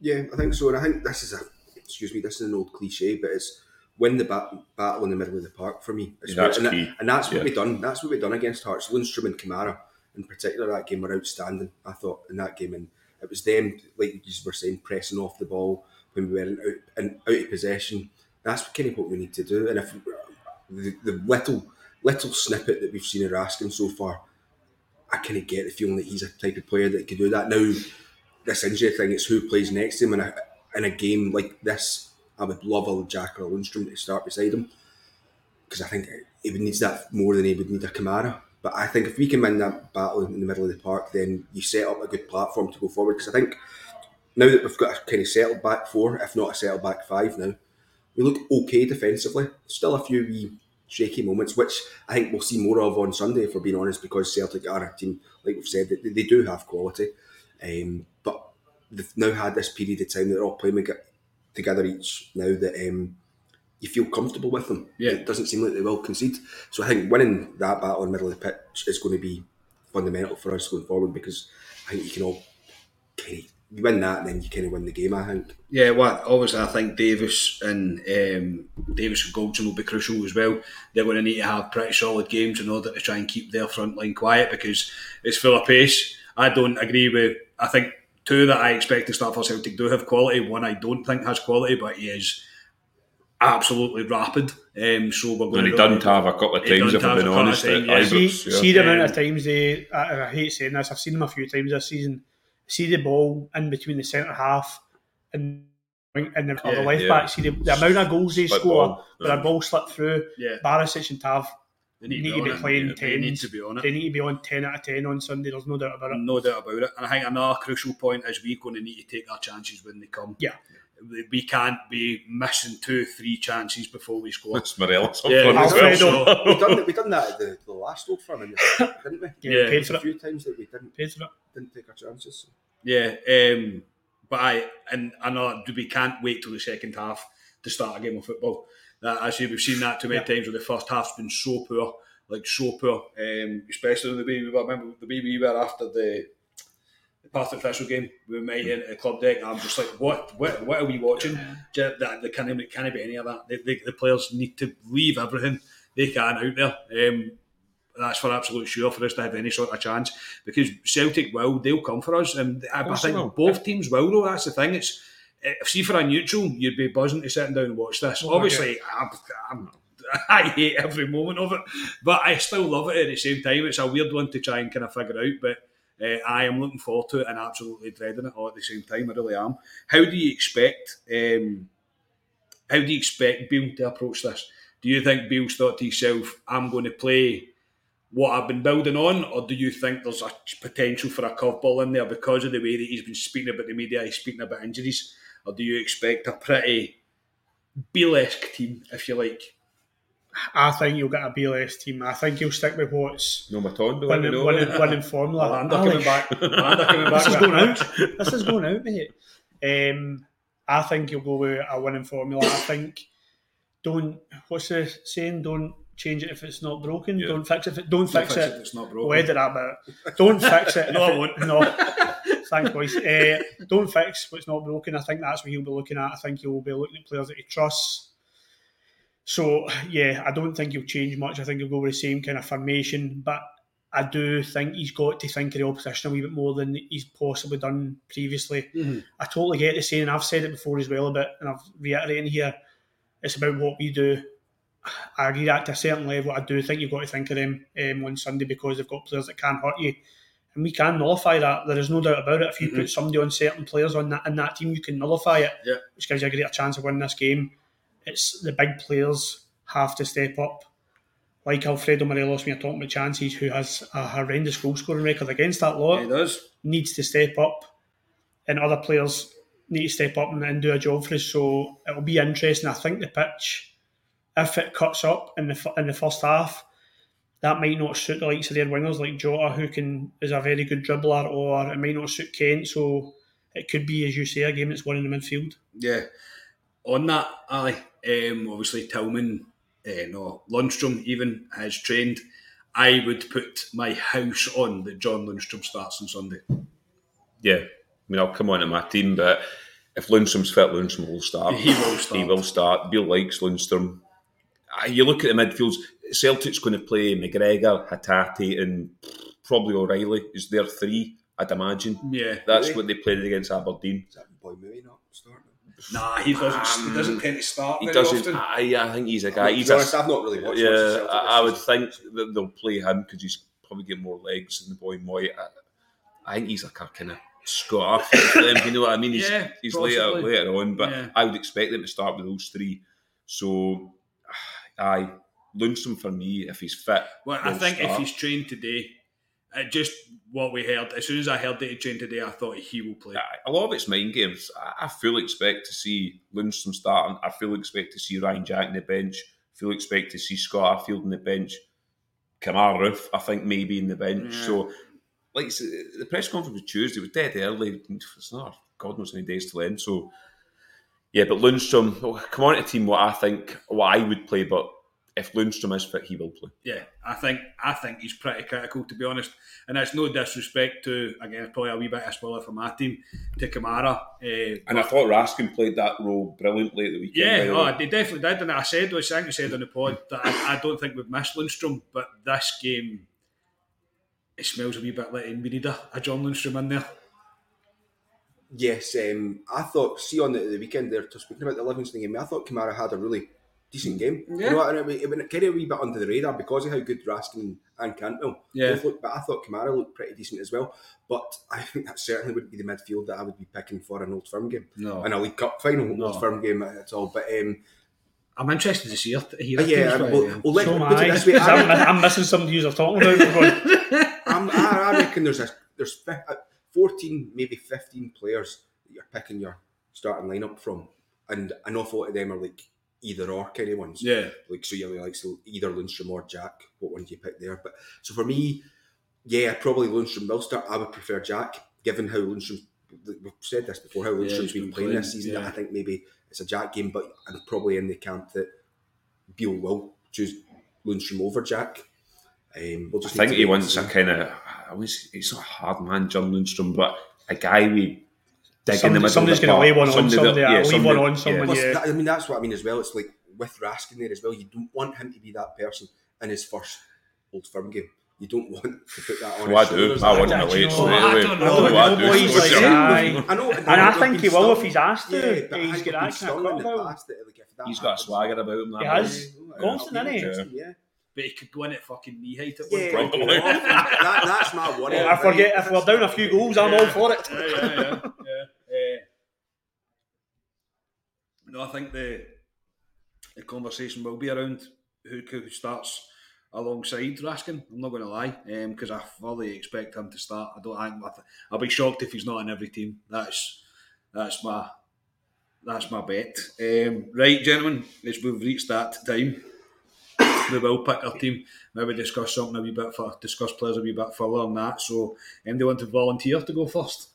Yeah, I think so. And I think this is a, excuse me, this is an old cliche, but it's win the bat- battle in the middle of the park for me. It's Yeah, that's and, that- and that's what Yeah. we done. That's what we done against Hearts. Lundstram and Kamara, in particular, that game were outstanding. I thought in that game, and it was them, like you were saying, pressing off the ball when we were in, out, in, out of possession. That's kind of what we need to do. And if uh, the, the little little snippet that we've seen of Raskin so far, I kind of get the feeling that he's a type of player that can do that. Now, this injury thing, it's who plays next to him in a, in a game like this. I would love a Jack or a Lundstram to start beside him because I think he would needs that more than he would need a Kamara. But I think if we can win that battle in the middle of the park, then you set up a good platform to go forward. Because I think now that we've got a kind of settled back four, if not a settled back five now, we look okay defensively. Still a few wee shaky moments, which I think we'll see more of on Sunday, if we're being honest, because Celtic are a team, like we've said, they, they do have quality. Um, but they've now had this period of time that they're all playing together each now that um, you feel comfortable with them. Yeah. It doesn't seem like they will concede. So I think winning that battle in the middle of the pitch is going to be fundamental for us going forward because I think you can all kind of you win that and then you kind of win the game. I think. Yeah, well, obviously, I think Davies and um, Davies and Goldson will be crucial as well. They're going to need to have pretty solid games in order to try and keep their front line quiet because it's full of pace. I don't agree with. I think two that I expect to start for Celtic do have quality. One I don't think has quality, but he is absolutely rapid. Um, so we're going And he to done have a couple of times, if I've have been a couple of honest. times, at yeah. See, yeah. see the amount of times they. I, I hate saying this. I've seen them a few times this season, see the ball in between the centre half and and the, or the Yeah, left yeah. back. See the, the amount of goals they Split score, ball, but yeah. a ball slipped through. Yeah. Barisic and Tav They need, to be on it. playing They tens. need to be on it. They need to be on ten out of ten on Sunday. There's no doubt about it. No doubt about it. And I think another crucial point is we're going to need to take our chances when they come. Yeah. We- We can't be missing two, three chances before we score. It's Morelos Yeah, front as well. Alfredo. we done we done that at the, the last Old Firm, didn't we? Yeah, Yeah. paid for a it. few times that we didn't Paid for it. didn't take our chances. Yeah, um, but I and I know we can't wait till the second half to start a game of football. That actually we've seen that too many times where the first half's been so poor, like so poor. Um, especially the way we were. Remember the way we were after the the Partick Thistle game. We were meeting at the club deck. I'm just like, what, what, what are we watching? That there can't, it can't be any of that. The, the, the players need to leave everything they can out there. Um, that's for absolute sure for us to have any sort of chance because Celtic will they'll come for us and I, I think will. both teams will though that's the thing it's if see for a neutral you'd be buzzing to sit down and watch this obviously I'm, I'm, I hate every moment of it but I still love it at the same time it's a weird one to try and kind of figure out but uh, I am looking forward to it and absolutely dreading it all at the same time I really am. How do you expect um, how do you expect Beale to approach this? Do you think Beale's thought to himself I'm going to play what I've been building on, or do you think there's a potential for a curveball in there because of the way that he's been speaking about the media, he's speaking about injuries, or do you expect a pretty Beale-esque team, if you like? I think you'll get a Beale-esque team. I think you'll stick with what's No Maton, winning, know. winning, winning formula. Lander coming back. Lander coming back. This is going out. This is going out, mate. Um, I think you'll go with a winning formula. I think don't what's the saying? Don't change it if it's not broken. Yeah. Don't fix it. If it don't fix, fix it. if it's not We'll broken. edit that bit. Don't fix it. No, if I won't. No. Thanks, boys. Uh, don't fix what's not broken. I think that's what he'll be looking at. I think he'll be looking at players that he trusts. So yeah, I don't think he'll change much. I think he'll go with the same kind of formation, but I do think he's got to think of the opposition a wee bit more than he's possibly done previously. I totally get the saying. And I've said it before as well a bit, and I've reiterating here. It's about what we do. I agree that to a certain level. I do think you've got to think of them um, on Sunday because they've got players that can hurt you, and we can nullify that. There is no doubt about it. If you put somebody on certain players on that in that team, you can nullify it, Yeah. which gives you a greater chance of winning this game. It's the big players have to step up. Like Alfredo Morelos, when you're talking about chances, who has a horrendous goal scoring record against that lot, He does. needs to step up, and other players need to step up and, and do a job for us. So it'll be interesting. I think the pitch, if it cuts up in the in the first half, that might not suit the likes of their wingers like Jota, who can is a very good dribbler, or it might not suit Kent. So it could be, as you say, a game that's won in the midfield. Yeah. On that, Ali, um, obviously Tillman, uh, no, Lundstram even has trained. I would put my house on that John Lundstram starts on Sunday. Yeah, I mean, I'll come on to my team, but if Lundstram's fit, Lundstram will start. He will start. He will start. Beale likes Lundstram. Ah, You look at the midfields, Celtic's going to play McGregor, Hatate, and probably O'Reilly is their three, I'd imagine. Yeah. That's what they played against Aberdeen. Is that boy Mooney not starting? Nah, he doesn't. he doesn't um, tend to start. He doesn't. Often. I, I think he's a guy. He's honest, a, I've not really watched. yeah, I, I would think that they'll play him because he's probably get more legs than the boy Moy. I, I think he's like a kind of scar for them. You know what I mean? He's, Yeah, he's later later on, but Yeah. I would expect them to start with those three. So, aye, Lundstram for me if he's fit. Well, I think if he's trained today, uh, just what we heard, as soon as I heard that he trained today, I thought he will play. A lot of it's mind games. I, fully expect to see Lundstram starting. I fully expect to see Ryan Jack on the bench. I fully expect to see Scott Arfield on the bench. Kemar Roofe, I think, maybe in the bench. So, like the press conference was Tuesday. It was dead early. It's not, God knows how many days till end. So, yeah, but Lundstram, well, come on to team what I think, what I would play, but if Lundstram is fit, he will play. Yeah, I think I think he's pretty critical to be honest, and that's no disrespect to again probably a wee bit of a spoiler for my team to Kamara. Uh, And I thought Raskin played that role brilliantly at the weekend. yeah, the oh, they definitely did, and I said, I think I said on the pod that I, I don't think we've missed Lundstram, but this game it smells a wee bit like we need a, a John Lundstram in there. Yes, um, I thought. See on the, the weekend there, to speaking about the Livingston game, I thought Kamara had a really decent game. Yeah. You know, and it, went- it went kind a wee bit under the radar because of how good Raskin and Cantwell Yeah. both looked. But I thought Kamara looked pretty decent as well. But I think that certainly wouldn't be the midfield that I would be picking for an Old Firm game. No. In a League Cup final, No. Old Firm game at all. But um, I'm interested to see her. Hear uh, yeah, teams, but, well, yeah. well, let, So am put it I. this way. 'cause I, I'm, I'm missing some of you're talking about. We're going, I'm, I, I reckon there's a, there's fi- uh, 14, maybe 15 players that you're picking your starting lineup from, and an awful lot of them are like either or kind of ones. Yeah. Like so, you're like so either Lundstram or Jack. What one do you pick there? But so for me, yeah, probably Lundstram will start. I would prefer Jack, given how Lundstram. We've said this before. How Yeah, Lundstram's he's been, been playing, this season. yeah. I think maybe it's a Jack game, but I'm probably in the camp that Beale will choose Lundstram over Jack. Um, we'll I just think he wants a kind of. I was. He's not a hard man, John Lundstram, but a guy we dig in the Somebody- middle. somebody's gonna lay one on Somebody that- somebody, yeah, leave one on someone, Plus, yeah. that- I mean, that's what I mean as well. It's like with Raskin there as well. You don't want him to be that person in his first Old Firm game. You don't want to put that on. Oh, I do. I want I to don't wait know. straight I away. don't know. I I don't know, he's So like, sure. aye. I know, And I think he will if he's asked to. Yeah, but I got he's accent stung about. past. That, like, if that He's got a swagger about him. He has. Constant, I'll be innit? Yeah. But he could go in at fucking knee height at Yeah, one point. Probably. that, that's my worry. I forget if we're down a few goals, I'm all for it. yeah, yeah, yeah. yeah. Uh, no, I think the the conversation will be around who, who starts alongside Raskin. I'm not going to lie, because I fully expect him to start. I don't. I, I'll be shocked if he's not in every team. That's that's my that's my bet. Um, right, gentlemen, as we've reached that time, we will pick our team. Maybe discuss something a wee bit for discuss players a wee bit further on that. So, um, want to volunteer to go first?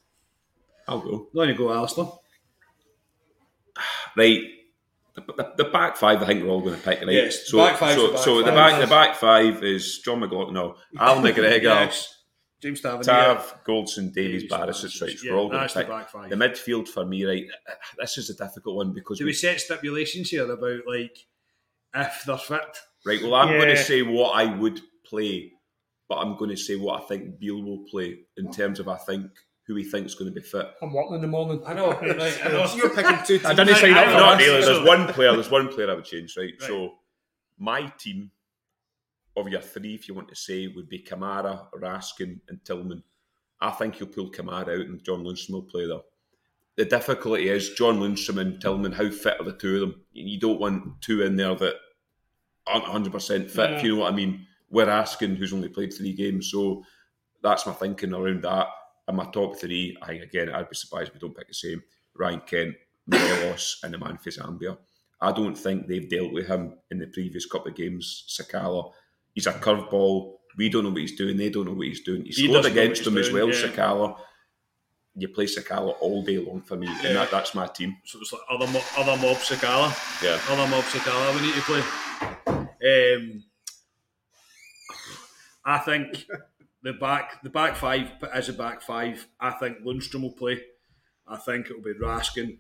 I'll go. No, you go, Alistair. Right. The, the, the back five, I think we're all going to pick, right? Yes, So, back five's so, the back so the five. back the back five is John McLaughlin, no, Al McGregor, Yes. James Tavernier. Tav, Goldson, Davies, Davies, Barisic, Barisic. right? so Yeah, we're all going that's to the back five. The midfield for me, right? This is a difficult one because Do we, we set stipulations here about like if they're fit? right. Well, I'm going to say what I would play, but I'm going to say what I think Beale will play in terms of I think who he thinks is going to be fit. I'm working in the morning. I know, right? I know. So you're picking two teams. I didn't sign up I- for that. really. There's one player. There's one player I would change. Right. Right. So my team of your three, if you want to say, would be Kamara, Raskin, and Tillman. I think you'll pull Kamara out, and John Lundstram will play there. The difficulty is John Lundstram and Tillman. How fit are the two of them? You don't want two in there that aren't 100 percent fit. If you know what I mean. We're asking who's only played three games, so that's my thinking around that. And my top three, I again, I'd be surprised if we don't pick the same. Ryan Kent, Morelos, and the man for Zambia. I don't think they've dealt with him in the previous couple of games. Sakala, he's a curveball. We don't know what he's doing. They don't know what he's doing. He, He scored against them as well, yeah. Sakala. You play Sakala all day long for me, Yeah. and that, that's my team. So it's like other mo- other mob Sakala, Yeah. other mob Sakala. We need to play. Um, I think the back the back five as a back five. I think Lundstram will play. I think it'll be Raskin.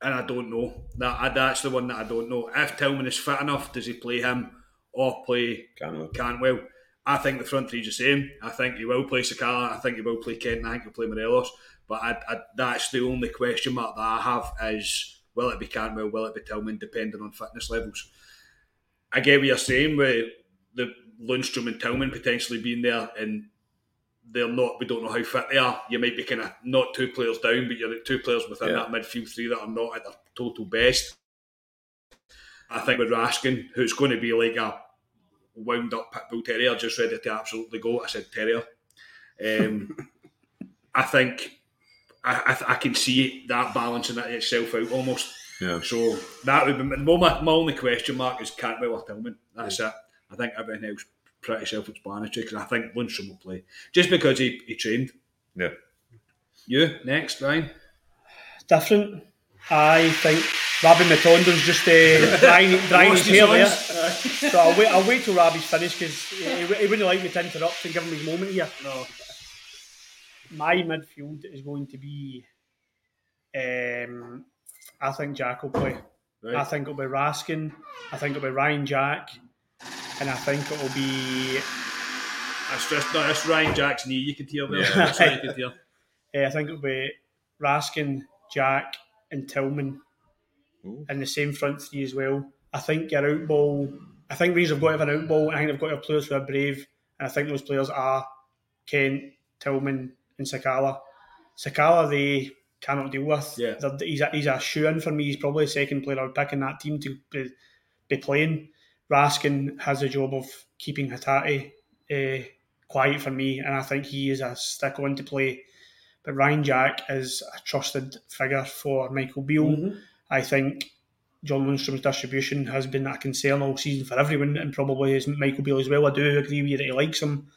And I don't know. That that's the one that I don't know. If Tillman is fit enough, does he play him or play Cantwell. Cantwell? I think the front three three's the same. I think he will play Sakala. I think he will play Kent. I think he'll play Morelos. But I, I, that's the only question mark that I have is will it be Cantwell? Will it be Tillman? Depending on fitness levels. I get what you're saying with the Lundstram and Tillman potentially being there, and they're not. We don't know how fit they are. You might be kind of not two players down, but you're two players within Yeah. that midfield three that are not at their total best. I think with Raskin, who's going to be like a wound up pit bull terrier, just ready to absolutely go. I said terrier. Um, I think I, I, I can see that balancing it itself out almost. Yeah. So that would be well, my, my only question mark is Cantwell or Tillman. That's it. I think everything else pretty self-explanatory because I think Lundstram will play just because he, he trained. Yeah. You next, Ryan? Different. I think Rabbi Matondo's just uh, drying, drying his hair there. So I'll wait, I'll wait till Rabbi's finished because he, he wouldn't like me to interrupt and give him his moment here. No. My midfield is going to be. Um, I think Jack will play. Right. I think it'll be Raskin. I think it'll be Ryan Jack. And I think it'll be. That's just no, that's Ryan Jack's knee. You could hear there. Yeah. That's what you could hear. Uh, I think it'll be Raskin, Jack, and Tillman. in the same front three as well. I think your out ball. I think Rangers have got to have an out ball. I think they've got to have players who are brave, and I think those players are Kent, Tillman, and Sakala. Sakala, they cannot deal with. Yeah. They're- he's a, he's a shoe in for me. He's probably the second player I would pick in that team to be, be playing. Raskin has a job of keeping Hatate uh, quiet for me, and I think he is a stick on to play. But Ryan Jack is a trusted figure for Michael Beale. I think John Lundstram's distribution has been a concern all season for everyone, and probably is Michael Beale as well. I do agree with you that he likes him.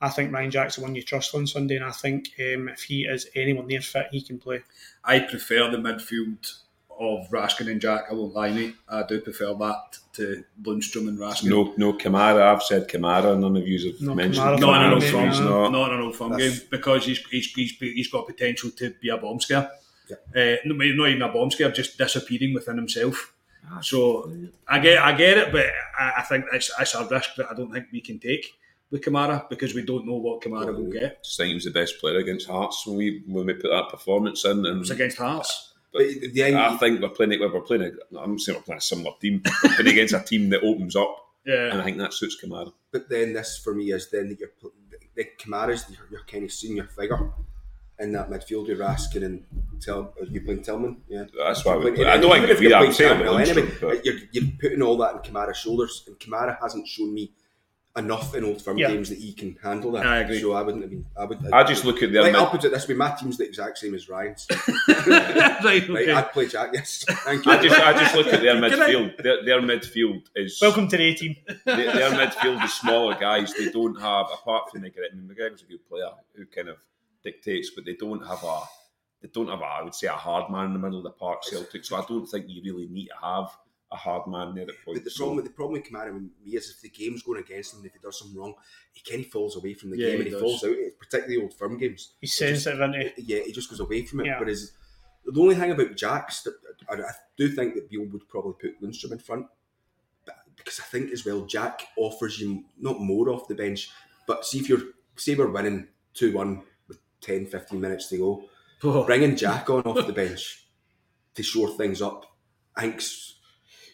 I think Ryan Jack's the one you trust on Sunday, and I think um, if he is anyone near fit, he can play. I prefer the midfield of Raskin and Jack. I won't lie, mate. I do prefer that to Lundstram and Raskin. No, no Kamara. I've said Kamara. None of you have No mentioned. Kamara Not in an No, old maybe firm, he's not. not. not in an old firm That's- game because he's, he's, he's, he's got potential to be a bomb scare. Yeah. Uh, no, maybe not even a bomb scare, just disappearing within himself. So I get I get it, but I, I think it's, it's a risk that I don't think we can take with Kamara because we don't know what Kamara will get. just think he was the best player against Hearts when we when we put that performance in. And It's against Hearts. But But thing- I think we're playing. We're playing. A, I'm saying we're playing a similar team. We're playing against a team that opens up, Yeah, and I think that suits Kamara. But then this for me is then that you're the Kamara's your, your kind of senior figure in that midfield with Raskin and Tel, are you playing Tillman? Yeah, That's why we But play. I don't think if you're playing saying anyway, but you're, you're putting all that on Kamara's shoulders, and Kamara hasn't shown me enough in Old Firm Yeah. games that he can handle that. I agree. So I wouldn't have been. I would. I just look at their Like, mid- I'll put it this way: my team's the exact same as Ryan's. right. Right, Okay. I'd play Jack. Yes, thank you. I just I just look at their midfield. Their, their midfield is Welcome to the A team. their, their midfield is smaller guys. They don't have apart from McGregor. I mean, McGregor's a good player who kind of dictates, but they don't have a they don't have a I would say a hard man in the middle of the park. Celtic. So I don't think you really need to have a hard man there at But point. the problem, with the problem with Kamara with me is if the game's going against him, and if he does something wrong, he kind of falls away from the Yeah, game he and he falls out. Particularly old firm games. He's sensitive, isn't he? Yeah, he just goes away from it. Yeah. Whereas the only thing about Jack's, that I, I do think that Beale would probably put Lundstram in front, but because I think as well Jack offers you not more off the bench, but see if you're say we're winning two one with 10, 15 minutes to go, Oh. bringing Jack on off the bench to shore things up, I think's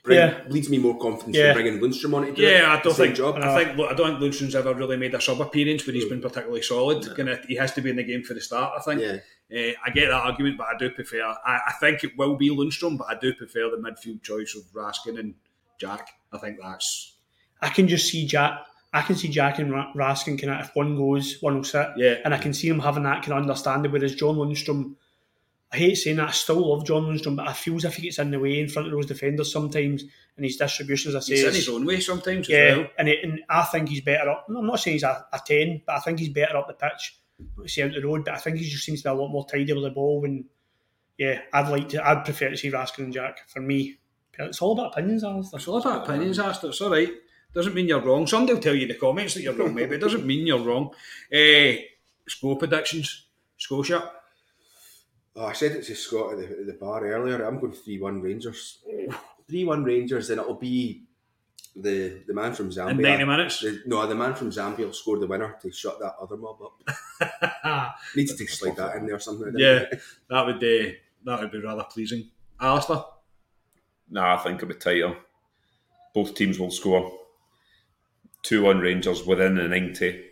bring, Yeah. leads me more confidence Yeah. than bringing Lundstram on to do it. Yeah, I don't same think. job. I think. Look, I don't think Lundstram's ever really made a sub appearance where he's been particularly solid. Kinda, he has to be in the game for the start. I think. Yeah. Uh, I get that argument, but I do prefer. I, I think it will be Lundstram, but I do prefer the midfield choice of Raskin and Jack. I think that's I can just see Jack. I can see Jack and Raskin kind of if one goes, one will sit. Yeah. And I can see him having that kind of understanding. Whereas John Lundstram, I hate saying that. I still love John Lundstram, but I feel as if he gets in the way in front of those defenders sometimes, and his distribution, as I say, he's in his own way sometimes yeah. as well. And, it, and I think he's better up. I'm not saying he's a, a ten, but I think he's better up the pitch. Say out the road, but I think he just seems to be a lot more tidy with the ball. And yeah, I'd like to. I'd prefer to see Raskin and Jack for me. It's all about opinions, Alistair. It's all about opinions, Astor. It's all right. Doesn't mean you're wrong. Somebody will tell you in the comments that you're wrong, maybe. It doesn't mean you're wrong. Uh, score predictions. Scotia. Oh, I said it to Scott at the, at the bar earlier. I'm going three one Rangers. Three one Rangers, and it'll be the the man from Zambia. In 90 minutes? The- no, the man from Zambia will score the winner to shut that other mob up. Needs to slide that in there somewhere. doesn't Yeah, that would uh, that would be rather pleasing. Alistair? Nah, I think it'll be tighter. Both teams will score. 2 1 Rangers within the 90.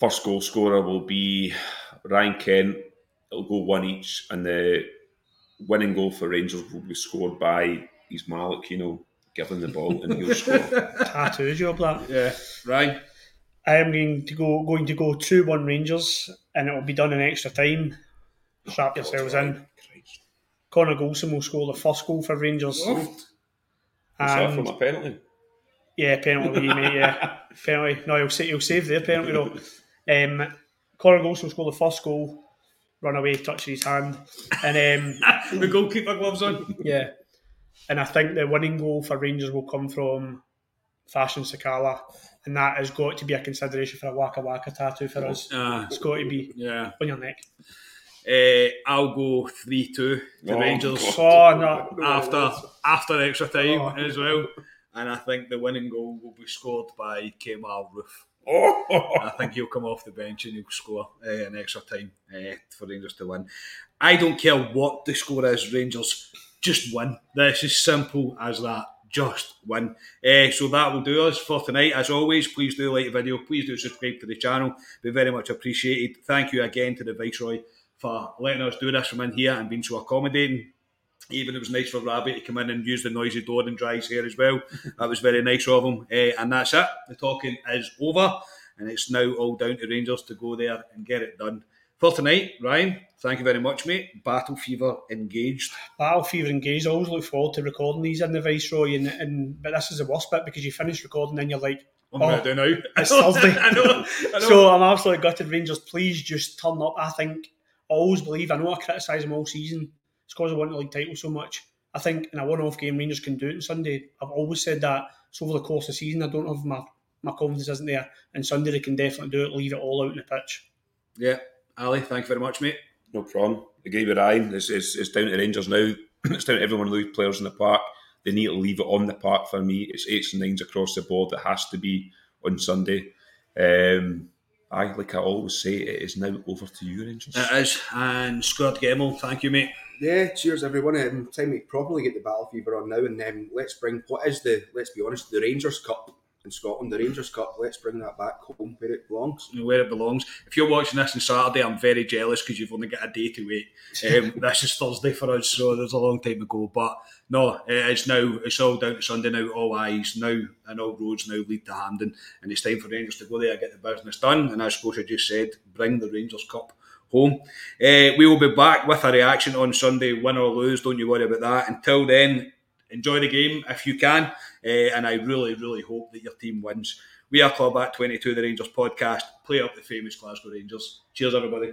First goal scorer will be Ryan Kent. It'll go one each, and the winning goal for Rangers will be scored by Ismail Aquino giving the ball, and he'll score. Tattoo job that. Yeah. right. I am going to go going to go two one Rangers, and it will be done in extra time. Strap yourselves in. Connor Goldson will score the first goal for Rangers. Is that And from a penalty? yeah, penalty, mate. Yeah, penalty. No, he'll, sa- he'll save their penalty though. Um, Connor Goldson will score the first goal. Run away, touch his hand, and um, the goalkeeper gloves on. yeah, and I think the winning goal for Rangers will come from Fashion Sakala, and that has got to be a consideration for a Waka Waka tattoo for us. Uh, It's got to be yeah. on your neck. Uh, I'll go 3 2 to Oh, Rangers Oh no! after after extra time Oh. as well. And I think the winning goal will be scored by Kemar Roofe. Oh! I think he'll come off the bench and he'll score uh, an extra time uh, for Rangers to win. I don't care what the score is, Rangers just win. That's as simple as that. Just win. Uh, so that will do us for tonight. As always, please do like the video. Please do subscribe to the channel. Be very much appreciated. Thank you again to the Viceroy for letting us do this from in here and being so accommodating. Even it was nice for Rabbi to come in and use the noisy door and dry his hair as well. that was very nice of him. Uh, and that's it. The talking is over. And it's now all down to Rangers to go there and get it done. For tonight, Ryan, thank you very much, mate. Battle Fever engaged. Battle Fever engaged. I always look forward to recording these in the Viceroy, and, and but this is the worst bit because you finish recording and you're like, I'm oh, going to do now. It's Thursday. I know, I know. So I'm absolutely gutted. Rangers, please just turn up. I think I always believe. I know I criticise them all season. It's because I want the league title so much. I think in a one-off game, Rangers can do it on Sunday. I've always said that. So over the course of the season, I don't have my my confidence isn't there. And Sunday they can definitely do it. Leave it all out in the pitch. Yeah, Ali, thank you very much, mate. No problem. Agree with Ryan. It's, it's, it's down to Rangers now. it's down to every one of those players in the park. They need to leave it on the park for me. It's eights and nines across the board. It has to be on Sunday. Um, I, like I always say, it is now over to you, Rangers. It is. And Scott Gemmell, thank you, mate. Yeah, cheers everyone. Um, time to properly get the battle fever on now, and um, let's bring what is the let's be honest, the Rangers Cup in Scotland, the Rangers Cup. Let's bring that back home where it belongs. Where it belongs. If you're watching this on Saturday, I'm very jealous because you've only got a day to wait. Um, this is Thursday for us, so there's a long time to go. But no, it's now it's all down to Sunday now. All eyes now and all roads now lead to Hampden, and it's time for Rangers to go there, get the business done. And as Scotia just said, bring the Rangers Cup home. Uh, we will be back with a reaction on Sunday, win or lose. Don't you worry about that. Until then, enjoy the game if you can. Uh, and I really, really hope that your team wins. We are Club at 22, the Rangers podcast. Play up the famous Glasgow Rangers. Cheers, everybody.